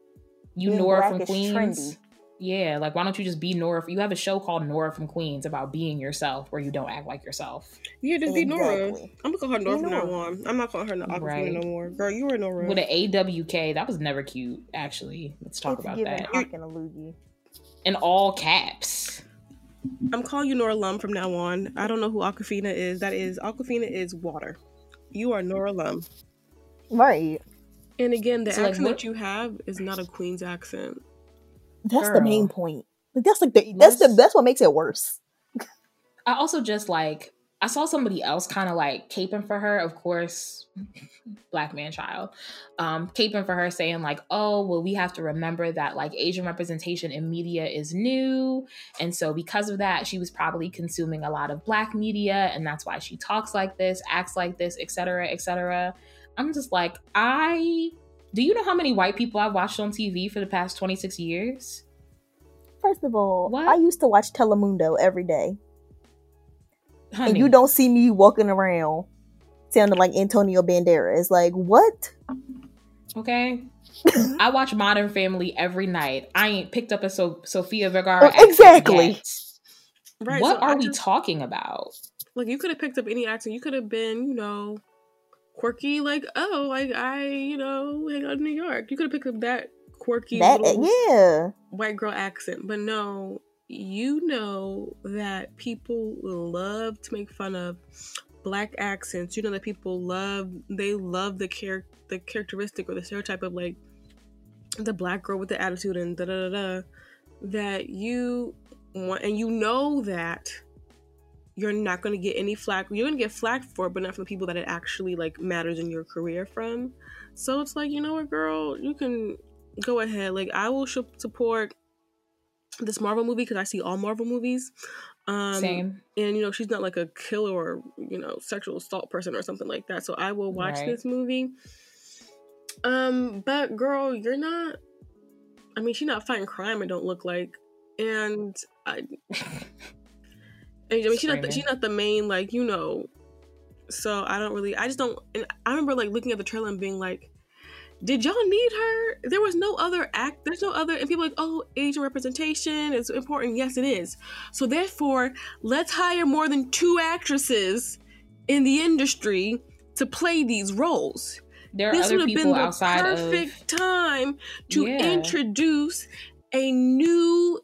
You Being Nora black from is Queens. trendy. Yeah, like why don't you just be Nora? You have a show called Nora from Queens about being yourself, where you don't act like yourself. Yeah, just be Nora. Exactly. I'm gonna call her Nora Be from now on. I'm not calling her no Awkwafina Right. no more. Girl, you were Nora. With an AWK, that was never cute. Actually, let's talk it's about giving that Hawk and a loogie. in all caps. I'm calling you Nora Lum from now on. I don't know who Awkwafina is. That is Aquafina is water. You are Nora Lum. Right. And again, the So, accent what- that you have is not a Queen's accent. That's the main point. Like that's like the that's the that's what makes it worse. I also just like I saw somebody else kind of like caping for her, of course, [LAUGHS] black man child, um, caping for her, saying like, "Oh, well, we have to remember that like Asian representation in media is new, and so because of that, she was probably consuming a lot of black media, and that's why she talks like this, acts like this, etc., etc." I'm just like, I do you know how many white people I've watched on TV for the past 26 years? First of all, What? I used to watch Telemundo every day. Honey, and you don't see me walking around sounding like Antonio Banderas. Like what? okay. [LAUGHS] I watch Modern Family every night. I ain't picked up a so- Sofia Vergara. Oh, exactly. Right. what so are I we just- talking about? Like you could have picked up any accent. You could have been, you know, quirky. Like oh, like I, you know, hang out in New York. You could have picked up that quirky That little yeah. white girl accent. But no, you know that people love to make fun of black accents. You know that people love they love the char- the characteristic or the stereotype of like the black girl with the attitude and da da da that you want and you know that you're not going to get any flack you're going to get flack for it but not from the people that it actually like matters in your career from so it's like you know what girl you can go ahead like i will support this marvel movie because i see all marvel movies um Same. and you know she's not like a killer or you know sexual assault person or something like that so i will watch Right. this movie um but girl you're not i mean she's not fighting crime it don't look like and i and, I mean, she's not, the, she's not the main, like, you know. So I don't really, I just don't. And I remember, like, looking at the trailer and being like, did y'all need her? There was no other act, there's no other. And people are like, oh, Asian representation is important. Yes, it is. So therefore, let's hire more than two actresses in the industry to play these roles. There are This would have been the perfect of time to Yeah. introduce a new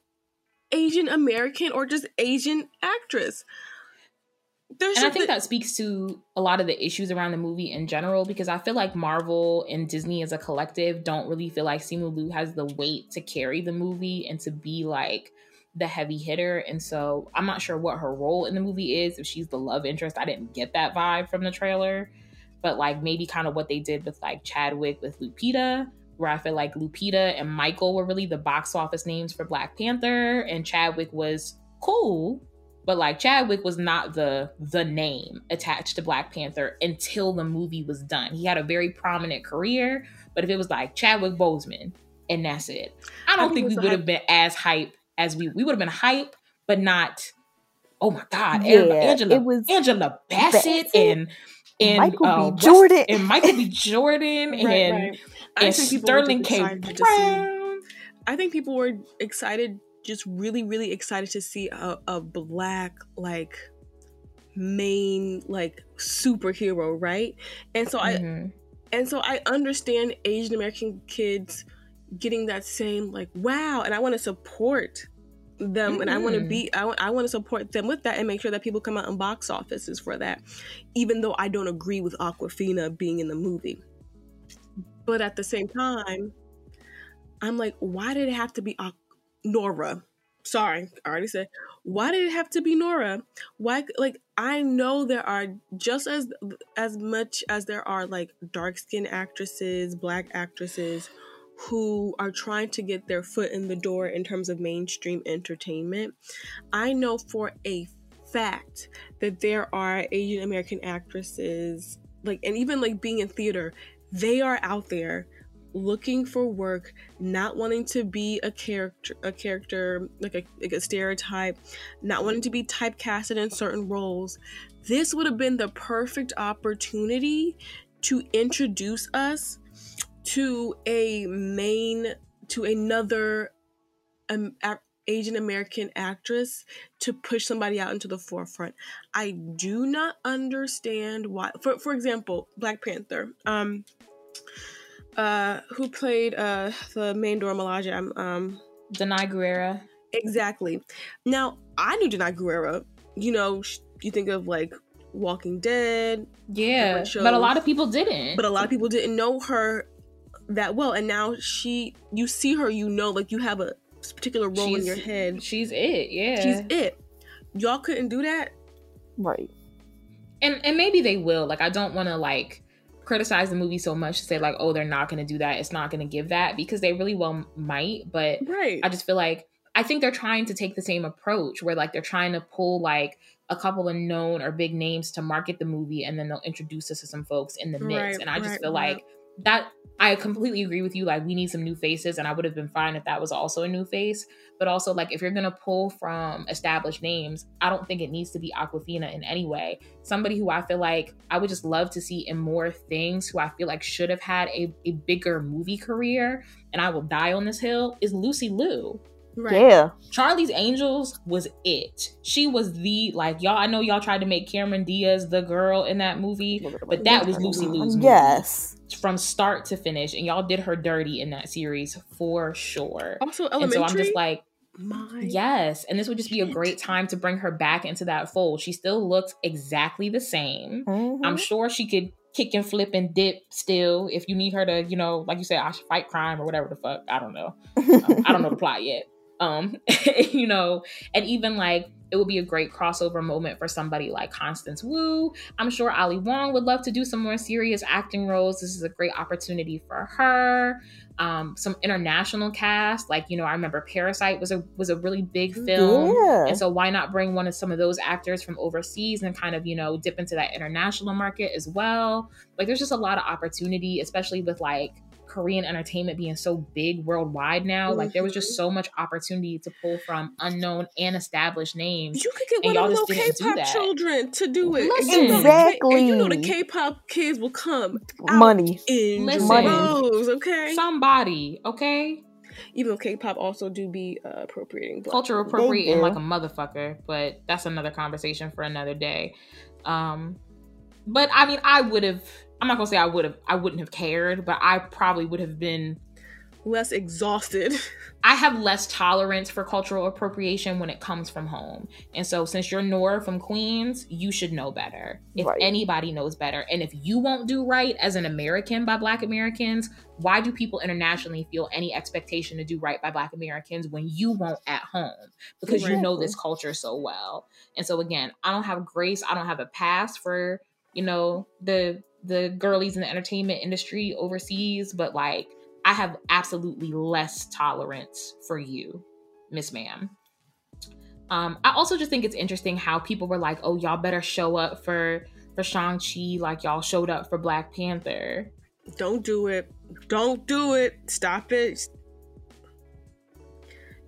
Asian American or just Asian actress. There's and I think something- that speaks to a lot of the issues around the movie in general because I feel like Marvel and Disney as a collective don't really feel like Simu Liu has the weight to carry the movie and to be like the heavy hitter. And so I'm not sure what her role in the movie is. If she's the love interest, I didn't get that vibe from the trailer. But like maybe kind of what they did with like Chadwick with Lupita, where I feel like Lupita and Michael were really the box office names for Black Panther, and Chadwick was cool, but like Chadwick was not the the name attached to Black Panther until the movie was done. He had a very prominent career, but if it was like Chadwick Boseman and that's it, I don't think think, we would have been as hype as we we would have been hype, but not. Oh my God, Yeah, Angela, it was Angela Bassett, Bassett, and and Michael uh, B. West- Jordan. and Michael B. Jordan [LAUGHS] Right, and right. I and think people were Sterling K. Brown. I think people were excited, just really, really excited to see a, a black like main like superhero, right? And so I Mhm. and so I understand Asian American kids getting that same like wow, and I want to support them, and I want to Mm. be I want I want to support them with that, and make sure that people come out in box offices for that, even though I don't agree with Awkwafina being in the movie. But at the same time, I'm like, why did it have to be Aqu- Nora? Sorry, I already said. Why did it have to be Nora? Why? Like, I know there are just as as much as there are like dark skinned actresses, black actresses who are trying to get their foot in the door in terms of mainstream entertainment. I know for a fact that there are Asian American actresses, like, and even like being in theater, they are out there looking for work, not wanting to be a character, a character like a, like a stereotype, not wanting to be typecasted in certain roles. This would have been the perfect opportunity to introduce us to a main, to another um, Asian American actress to push somebody out into the forefront. I do not understand why. For for example, Black Panther. Um, uh, who played uh the main Dora Milaje? Um, um, Danai Gurira. exactly. Now I knew Danai Gurira. You know, sh- you think of like Walking Dead, Yeah, but a lot of people didn't. but a lot of people didn't know her that well, and now she, you see her, you know, like you have a particular role in your head. she's it. Yeah, She's it. Y'all couldn't do that. Right. and and maybe they will. Like, I don't want to like criticize the movie so much to say like, oh, they're not going to do that. It's not going to give that because they really well might. But Right. I just feel like I think they're trying to take the same approach where like they're trying to pull like a couple of known or big names to market the movie and then they'll introduce us to some folks in the mix. Right, and I just right, feel like that I completely agree with you. Like, we need some new faces, and I would have been fine if that was also a new face. But also, like, if you're gonna pull from established names, I don't think it needs to be Awkwafina in any way. Somebody who I feel like I would just love to see in more things, who I feel like should have had a, a bigger movie career, and I will die on this hill, is Lucy Liu. Right. Yeah. Charlie's Angels was it. She was the like y'all. I know y'all tried to make Cameron Diaz the girl in that movie, but that was Lucy Liu's movie Yes. From start to finish, and y'all did her dirty in that series for sure. Also, elementary. And so I'm just like, My yes, and this would just be a great time to bring her back into that fold. She still looks exactly the same. Mhm. I'm sure she could kick and flip and dip still if you need her to, you know, like you said, I should fight crime or whatever the fuck. I don't know. Um, [LAUGHS] I don't know the plot yet. Um, [LAUGHS] you know, and even like it would be a great crossover moment for somebody like Constance Wu. I'm sure Ali Wong would love to do some more serious acting roles. This is a great opportunity for her. Um, some international cast, like you know, I remember Parasite was a was a really big film. Yeah. And so why not bring one of some of those actors from overseas and kind of, you know, dip into that international market as well? Like there's just a lot of opportunity, especially with like Korean entertainment being so big worldwide now. Like there was Mm-hmm. just so much opportunity to pull from unknown and established names. You could get And one y'all of those K-pop children to do it. Listen. And you know the- and you know the K-pop kids will come out Money. in Listen. droves, okay? Somebody, okay? Even though K-pop also do be uh, appropriating black Culture appropriating like a motherfucker, but that's another conversation for another day. Um but I mean I would have I'm not gonna say I would have I wouldn't have cared, but I probably would have been less exhausted. [LAUGHS] I have less tolerance for cultural appropriation when it comes from home. And so since you're Nora from Queens, you should know better. If Right. anybody knows better. And if you won't do right as an American by black Americans, why do people internationally feel any expectation to do right by black Americans when you won't at home? Because you know this culture so well. And so again, I don't have grace, I don't have a pass for, you know, the the girlies in the entertainment industry overseas, but like I have absolutely less tolerance for you, Miss Ma'am. Um, I also just think it's interesting how people were like, "Oh, y'all better show up for for Shang Chi like y'all showed up for Black Panther." Don't do it. Don't do it. Stop it.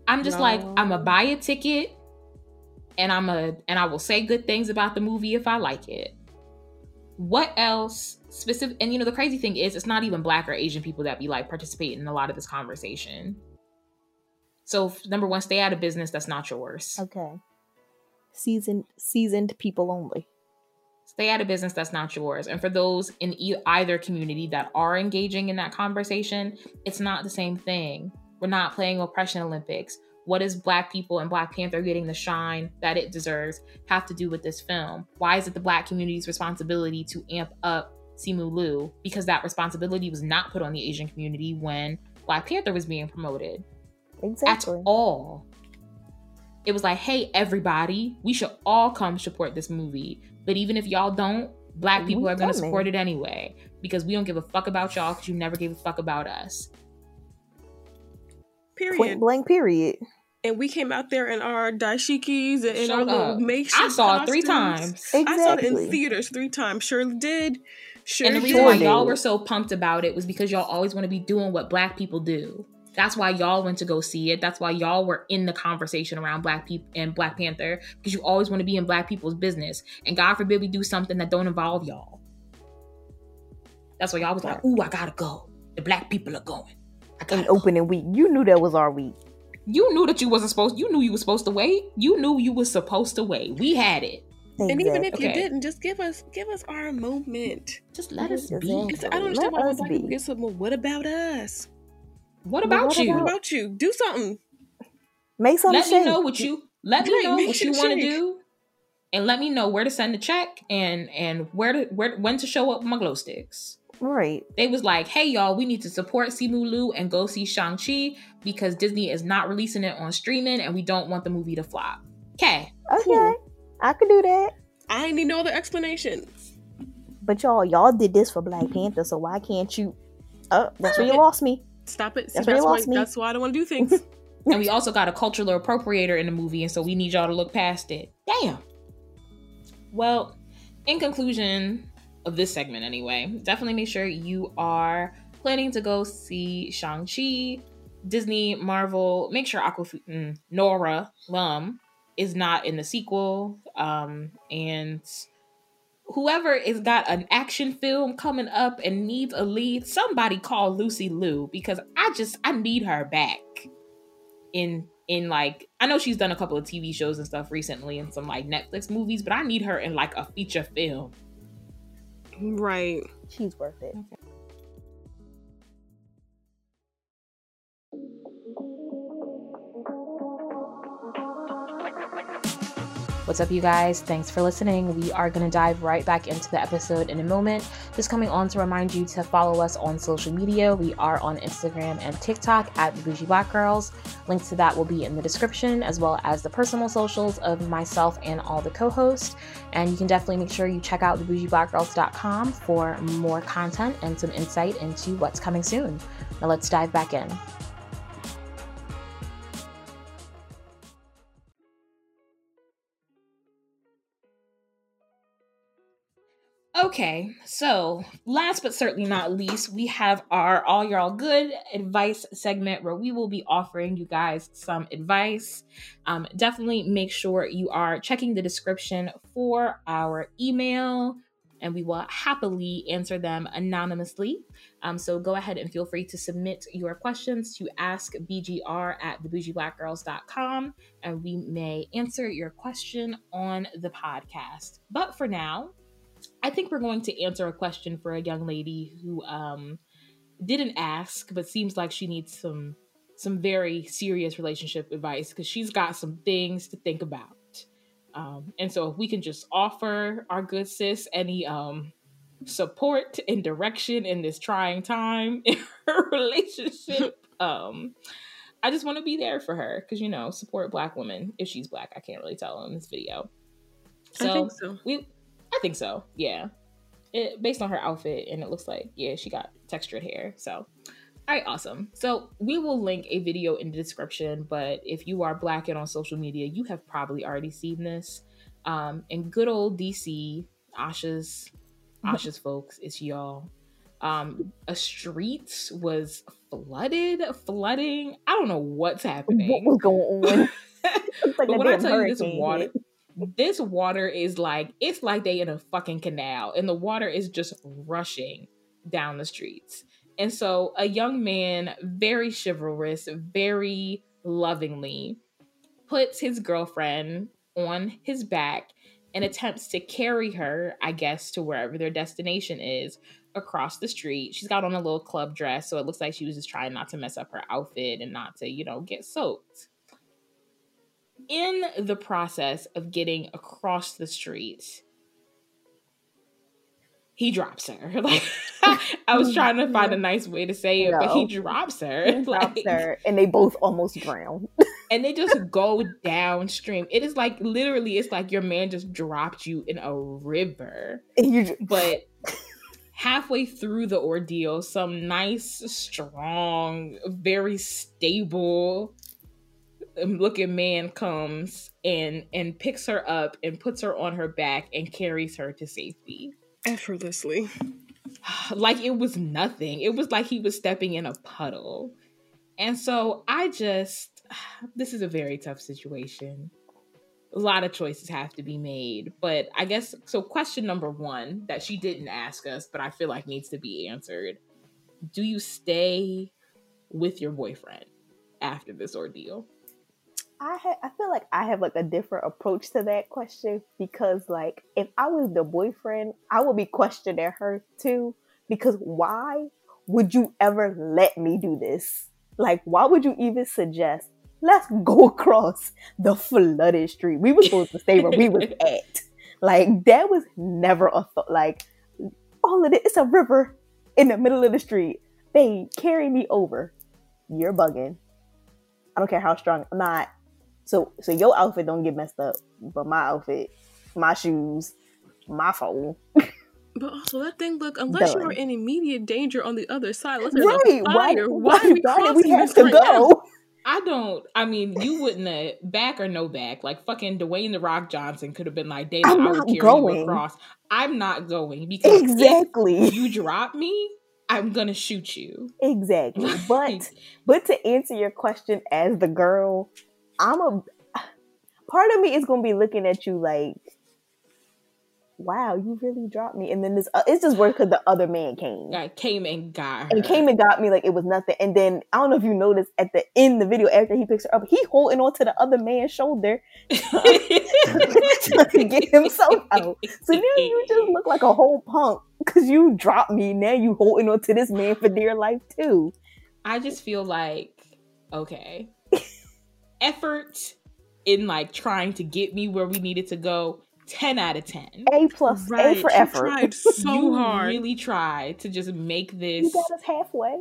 I'm just like, I'm a buy a ticket, and I'm a and I will say good things about the movie if I like it. What else specific? And you know, the crazy thing is, it's not even Black or Asian people that be like participating in a lot of this conversation. So number one, stay out of business. That's not yours. Okay. Seasoned seasoned people only. stay out of business that's not yours and for those in e- either community that are engaging in that conversation it's not the same thing we're not playing oppression olympics what is black people and black panther getting the shine that it deserves have to do with this film why is it the black community's responsibility to amp up simu liu because that responsibility was not put on the asian community when black panther was being promoted Exactly. at all. It was like, hey, everybody, we should all come support this movie. But even if y'all don't, black people We are going to support it anyway because we don't give a fuck about y'all because you never gave a fuck about us. Period. Point blank. Period. And we came out there in our dashikis and in our Shut little makeshift I saw it three costumes. times. I saw it in theaters three times. Surely did. Sure And the did. reason why y'all were so pumped about it was because y'all always want to be doing what black people do. That's why y'all went to go see it. That's why y'all were in the conversation around black people and Black Panther because you always want to be in black people's business. And God forbid we do something that don't involve y'all. That's why y'all was like, "Ooh, I gotta go. The black people are going." I gotta An opening week. You knew that was our week. You knew that you wasn't supposed. You knew you was supposed to wait. You knew you was supposed to wait. We had it. And even if you didn't, just give us give us our moment. Just let us be. It's- I don't understand Let why when us black people be. get something. well, What about us? What about what you? What about you? Do something. make some let shake. me know what you let me know what you want to do and let me know where to send the check and and where to where when to show up with my glow sticks Right. they was like hey y'all we need to support simu liu and go see shang-chi because disney is not releasing it on streaming and we don't want the movie to flop okay Okay. Cool. I could do that. I need no other explanations. But y'all, y'all did this for Black Panther, so why can't you? Oh, that's where you lost me. Stop it. See, That's that's, where you why, lost me. that's why I don't want to do things. [LAUGHS] and we also got a cultural appropriator in the movie and so we need y'all to look past it damn well in conclusion of this segment anyway. Definitely make sure you are planning to go see Shang-Chi, Disney, Marvel. Make sure Awkwafina, mm, Nora Lum is not in the sequel. Um, and whoever is got an action film coming up and needs a lead, somebody call Lucy Liu because I just I need her back in in like I know she's done a couple of TV shows and stuff recently and some like Netflix movies, but I need her in like a feature film. Right. She's worth it. What's up, you guys? Thanks for listening. We are going to dive right back into the episode in a moment. Just coming on to remind you to follow us on social media. We are on Instagram and TikTok at Bougie Black Girls. Links to that will be in the description, as well as the personal socials of myself and all the co hosts. And you can definitely make sure you check out thebougieblackgirls.com for more content and some insight into what's coming soon. Now, let's dive back in. Okay, so last but certainly not least, we have our All Y'all Good advice segment where we will be offering you guys some advice. Um, definitely make sure you are checking the description for our email, and we will happily answer them anonymously. Um, so go ahead and feel free to submit your questions to askbgr at thebougieblackgirls.com, and we may answer your question on the podcast. But for now, I think we're going to answer a question for a young lady who um, didn't ask, but seems like she needs some some very serious relationship advice because she's got some things to think about. Um, and so, if we can just offer our good sis any um, support and direction in this trying time [LAUGHS] in her relationship, um, I just want to be there for her because you know, support Black women if she's Black. I can't really tell in this video. I think so. we I think so. Yeah. It, based on her outfit, and it looks like yeah, she got textured hair. So, all right, awesome. So we will link a video in the description. But if you are black and on social media, you have probably already seen this. Um, in good old DC, Asha's Asha's folks, it's y'all. Um, a street was flooded, flooding. I don't know what's happening. What was going on? [LAUGHS] Like but when I tell you this water, hit. This water is like it's like they in a fucking canal, and the water is just rushing down the streets. And so a young man, very chivalrous, very lovingly, puts his girlfriend on his back and attempts to carry her, I guess, to wherever their destination is across the street. She's got on a little club dress, so it looks like she was just trying not to mess up her outfit and not to, you know, get soaked in the process of getting across the street, he drops her. [LAUGHS] Like I was [LAUGHS] trying to find a nice way to say it, but he drops her. He [LAUGHS] drops Like, her, and they both almost drown. and they just go downstream. It is like literally, it's like your man just dropped you in a river. And you just, But halfway through the ordeal, some nice, strong, very stable Um, looking man comes and and picks her up and puts her on her back and carries her to safety. Effortlessly. [SIGHS] like it was nothing. It was like he was stepping in a puddle. And so I just [SIGHS] this is a very tough situation. A lot of choices have to be made, but I guess so question number 1 that she didn't ask us but I feel like needs to be answered. Do you stay with your boyfriend after this ordeal? I ha- I feel like I have like a different approach to that question because like if I was the boyfriend, I would be questioning her too because why would you ever let me do this? Like why would you even suggest let's go [LAUGHS] across the flooded street? We were supposed to stay where we was [LAUGHS] at. Like that was never a thought. Like all of it, it's a river in the middle of the street. Babe, carry me over. You're bugging. I don't care how strong. I'm not. So so your outfit don't get messed up, but my outfit, my shoes, my phone. But also that thing, look, unless you are in immediate danger on the other side, unless there's Right? a Why? Why, why, are we crossing we have this to right go? I I don't. I mean, you wouldn't have back or no back. Like fucking Dwayne the Rock Johnson could have been like, "Dana, I'm I would not carry going. you across." I'm not going because Exactly. if you drop me, I'm gonna shoot you. Exactly. [LAUGHS] But but to answer your question as the girl, I'm a part of me is gonna be looking at you like, wow, you really dropped me. And then this uh, it's just worse because the other man came. Guy came and got her. And came and got me like it was nothing. And then I don't know if you noticed at the end of the video after he picks her up, he holding on to the other man's shoulder trying [LAUGHS] [LAUGHS] to get himself out. So now you just look like a whole punk because you dropped me. Now you holding on to this man for dear life too. I just feel like okay, effort in like trying to get me where we needed to go. Ten out of ten. A plus, Right. A for she effort. tried [LAUGHS] so you hard. really tried to just make You this got us halfway.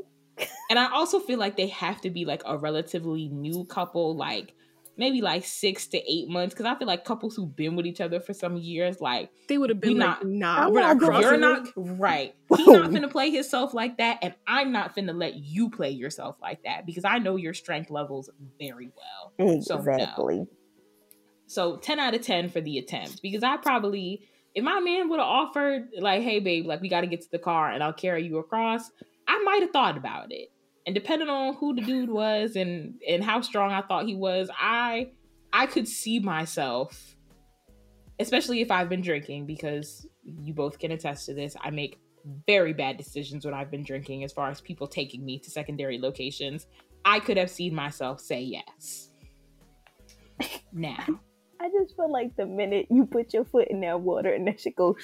and i also feel like they have to be like a relatively new couple like maybe like six to eight months because i feel like couples who've been with each other for some years like they would have been We like, not- nah, we're not not crossing you're not right [LAUGHS] he's not finna play himself like that and i'm not finna let you play yourself like that because i know your strength levels very well So, no. Exactly. so 10 out of 10 for the attempt because i probably if my man would have offered like hey babe like we got to get to the car and i'll carry you across i might have thought about it and depending on who the dude was and and how strong i thought he was i i could see myself especially if i've been drinking because you both can attest to this i make very bad decisions when i've been drinking as far as people taking me to secondary locations. I could have seen myself say yes. Now. I just feel like the minute you put your foot in that water and that shit goes,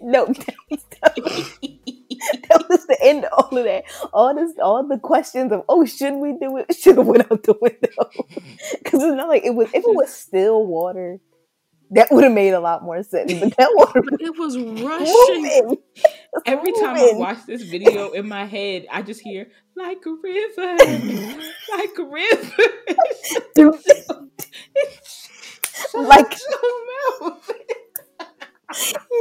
no, [LAUGHS] [LAUGHS] that was, that was that was the end of all of that. All this, all the questions of, oh, shouldn't we do it? [LAUGHS] Should have went out the window. [LAUGHS] Because it's not like it was. If it was still water, that would have made a lot more sense. But that [LAUGHS] water was But it was rushing. moving. Every time I watch this video in my head, I just hear like a river, like a river. Like- mouth.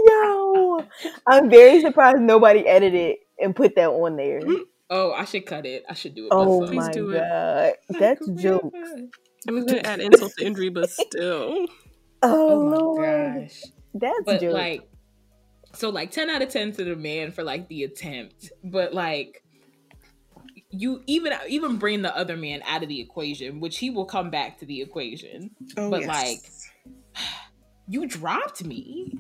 Yo, I'm very surprised nobody edited and put that on there. Mm-hmm. Oh, I should cut it. I should do it. Oh myself. My do god, [LAUGHS] Like that's a jokes. river. I was gonna add insult to injury, but still. [LAUGHS] Oh, Oh my lord, gosh. that's But jokes. like, so like ten out of ten to the man for like the attempt, but like. You even even bring the other man out of the equation, which he will come back to the equation. Oh, But, like, [SIGHS] you dropped me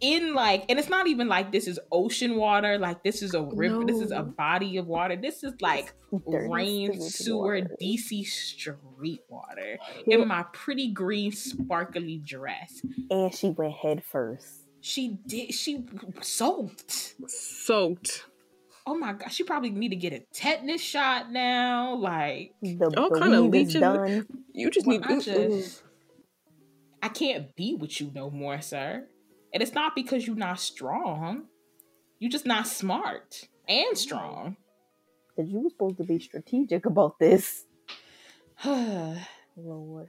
in like and it's not even like this is ocean water like this is a river this is a body of water this is like rain sewer water. dc street water Yeah. in my pretty green sparkly dress and she went head first. she did she soaked soaked. oh my god she probably need to get a tetanus shot now like The, All kinda weed leeches. done. You just Well, need. I just I can't be with you no more, sir. And it's not because you're not strong. You're just not smart and strong. Because you were supposed to be strategic about this. [SIGHS] Lord.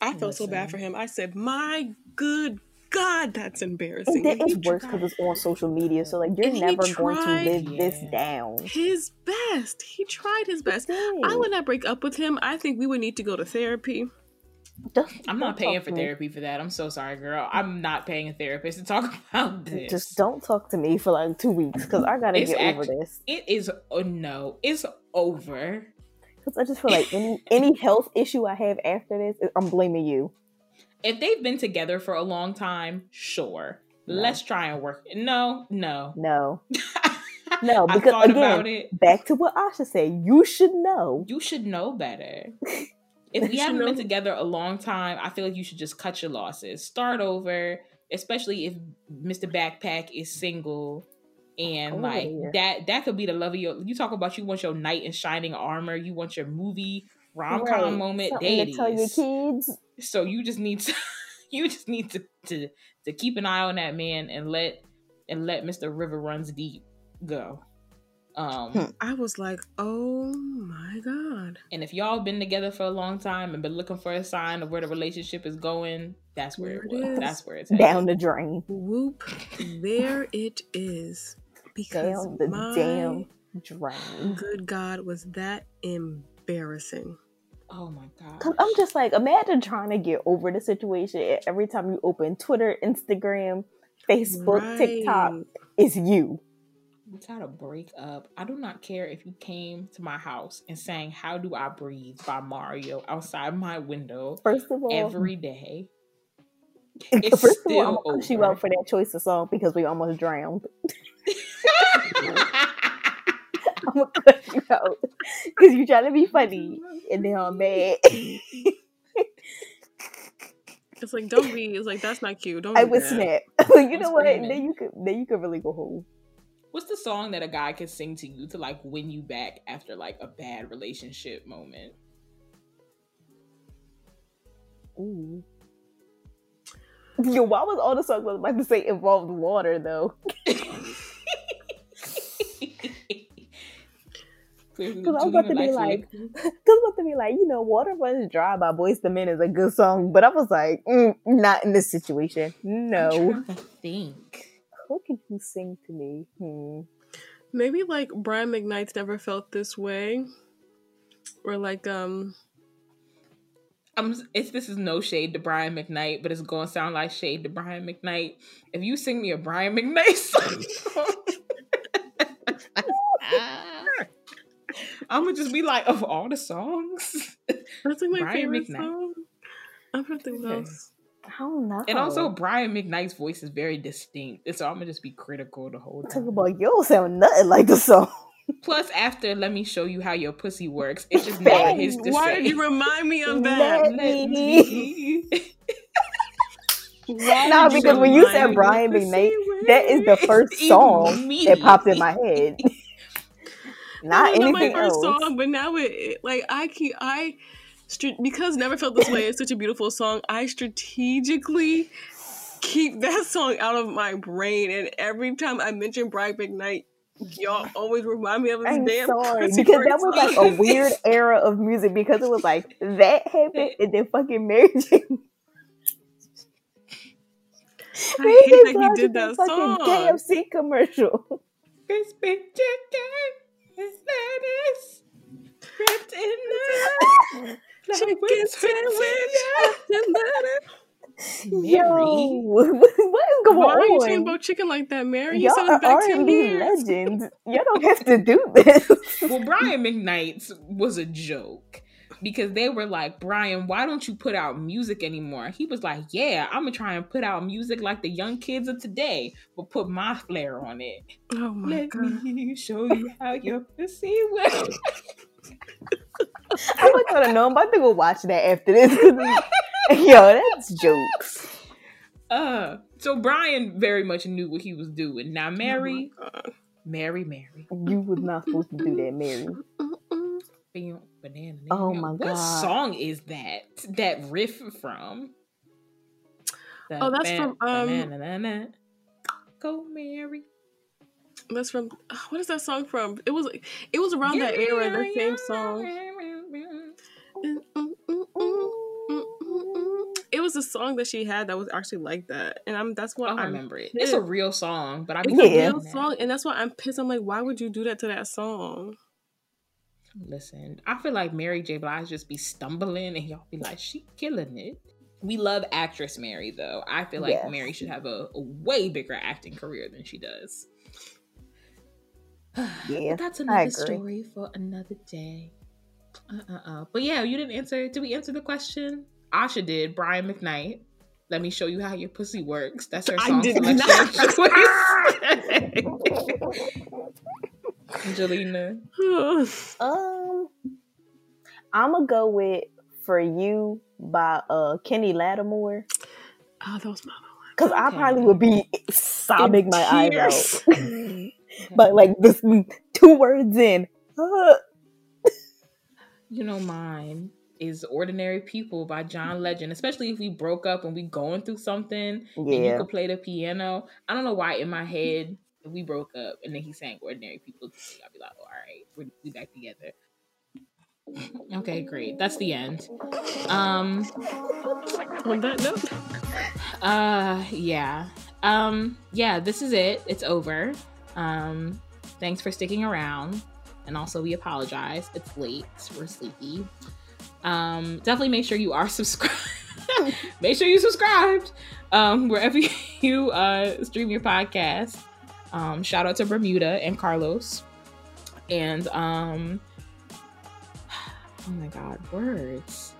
I felt so bad for him. I said, "My good God, that's embarrassing." And that And worse because it's on social media. So, like, you're And he never going to tried- live this down. his best. He tried his best. I would not break up with him. I think we would need to go to therapy. Don't- I'm not paying for me. therapy for that. I'm so sorry, girl. I'm not paying a therapist to talk [LAUGHS] about this. Just don't talk to me for like two weeks because I gotta It's get over this. It is oh no, it's over. Because I just feel like any [LAUGHS] any health issue I have after this, I'm blaming you. If they've been together for a long time, sure. No. Let's try and work. No, no. No, [LAUGHS] no, I because thought again, about it. back to what Asha said, you should know. You should know better. If we [LAUGHS] haven't been together a long time, I feel like you should just cut your losses. Start over, especially if Mr. Backpack is single and Oh, like yeah. that that could be the love of your you talk about you want your knight in shining armor, you want your movie rom-com Right. moment, Something to tell your kids. So you just need to [LAUGHS] you just need to, to to keep an eye on that man and let and let Mr. River Runs Deep go. Um Hmm. I was like, "Oh my God." And if y'all been together for a long time and been looking for a sign of where the relationship is going, that's where it it was. is. That's where it's headed. Down the drain. Whoop! There it is. Because Down the my damn drain. good God was that embarrassing. Oh my god. Cause I'm just like, imagine trying to get over the situation. Every time you open Twitter, Instagram, Facebook, TikTok, Right. it's you. We gotta break up. I do not care if you came to my house and sang "How Do I Breathe" by Mario outside my window First of all, every day. [LAUGHS] It's first of all, I'm gonna cuss you over. out for that choice of song because we almost drowned. [LAUGHS] I'm gonna cut you out [LAUGHS] because you're trying to be funny and then I'm mad. It's like don't be. It's like that's not cute. Don't. I do would that. snap. you I'm know what? Then you could then you could really go home. What's the song that a guy can sing to you to like win you back after like a bad relationship moment? Ooh. Yo, why was all the songs I was about to say involved water though? [LAUGHS] Because I was about to be like. [LAUGHS] Because I was about to be like, you know, Water Runs Dry by Boyz II Men is a good song, but I was like, mm, not in this situation. I'm No. trying to think. Who can you sing to me? Hmm. Maybe like Brian McKnight's never felt this way, or like um. I'm. It's this is no shade to Brian McKnight, but it's going to sound like shade to Brian McKnight. If you sing me a Brian McKnight [LAUGHS] song, [LAUGHS] I'm gonna just be like, of all the songs, That's like my Brian favorite McKnight. song. I'm trying to think Okay. else. I don't know. and also Brian McKnight's voice is very distinct, and so I'm gonna just be critical the whole talk time. about you don't sound nothing like the song. [LAUGHS] Plus, after let me show you how your pussy works, it's just [LAUGHS] never his to Why say. did you remind me of that? Let Let me. me- Why [LAUGHS] Nah, because when you said Brian McKnight, that is the first song that popped in my head. Not was not anything my first else. song, but now it, it like I keep I because never felt this way. It's such a beautiful song. I strategically keep that song out of my brain, and every time I mention Brian McKnight, y'all always remind me of this I'm damn. sorry because that was like a weird era of music because it was like that happened [LAUGHS] and then fucking Mary J. [LAUGHS] I Mary hate that he did that song. KFC commercial. Crispy chicken is lettuce wrapped in [LAUGHS] the Chicken sandwich. Mary. Yo, [LAUGHS] what is going Why are you talking about chicken like that, Mary? You Y'all said are it back R&B years. legends. Y'all don't have to do this. Well, Brian McKnight's was a joke because they were like, Brian, why don't you put out music anymore? He was like, Yeah, I'm gonna try and put out music like the young kids of today, but put my flair on it. Oh my Let god. Let [LAUGHS] me show you how your pussy works. [LAUGHS] I want y'all to know I'm about to go watch that after this. [LAUGHS] Yo, that's jokes. [LAUGHS] Uh, so Brian very much knew what he was doing. Now, Mary, Oh. Mary, Mary. You was not supposed to do that, Mary. Banana, Oh my what God. What song is that? That riff from? Oh, that's from, um, Banana. Go, Mary. That's from ah, what is that song from? It was it was around that era, the same song. It was a song that she had that was actually like that, and I'm that's what I remember it. It's a real song, but I It's a real song, and that's why I'm pissed. I'm like, why would you do that to that song? Listen, I feel like Mary J. Blige just be stumbling, and y'all be like, she killing it. We love actress Mary, though. I feel like Yes. Mary should have a, a way bigger acting career than she does. Yeah, [SIGHS] But that's another story for another day. Uh uh uh. But yeah, you didn't answer. Did we answer the question? Asha did. Brian McKnight. Let me show you how your pussy works. That's her I song did selection choice. [LAUGHS] [LAUGHS] Angelina. [SIGHS] Um, I'm gonna go with "For You" by uh Kenny Lattimore oh, that was my because I probably would be sobbing my eyes out. [LAUGHS] but like this two words in, uh, You know, mine is "Ordinary People" by John Legend. Especially if we broke up and we going through something, and you could play the piano. I don't know why in my head we broke up and then he sang "Ordinary People" to me, I'd be like, oh, "All right, we're we back together." okay, great. That's the end. Um. On that note, Uh. Yeah. Um. Yeah. This is it. It's over. Um. Thanks for sticking around, and also we apologize. It's late. We're sleepy. Um, definitely make sure you are [LAUGHS] subscribed. make sure you subscribed um, wherever [LAUGHS] you uh, stream your podcast. Um, shout out to Bermuda and Carlos. And um, oh my god, words.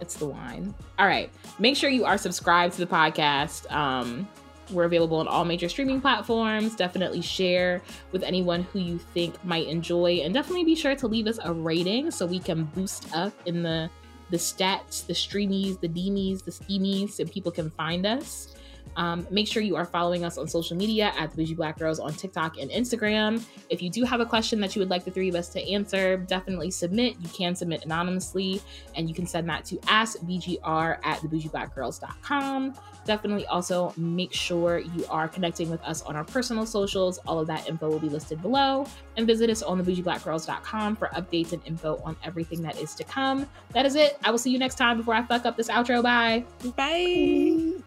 It's the wine. All right. Make sure you are subscribed to the podcast. Um, we're available on all major streaming platforms. Definitely share with anyone who you think might enjoy, and definitely be sure to leave us a rating so we can boost up in the the stats, the streamies, the deemies, the steamies, so people can find us. Um, make sure you are following us on social media at the Bougie Black Girls on TikTok and Instagram. If you do have a question that you would like the three of us to answer, definitely submit. You can submit anonymously, and you can send that to askbgr at thebougieblackgirls.com. Definitely also make sure you are connecting with us on our personal socials. All of that info will be listed below. And visit us on thebougieblackgirls.com for updates and info on everything that is to come. That is it. I will see you next time before I fuck up this outro. Bye. Bye.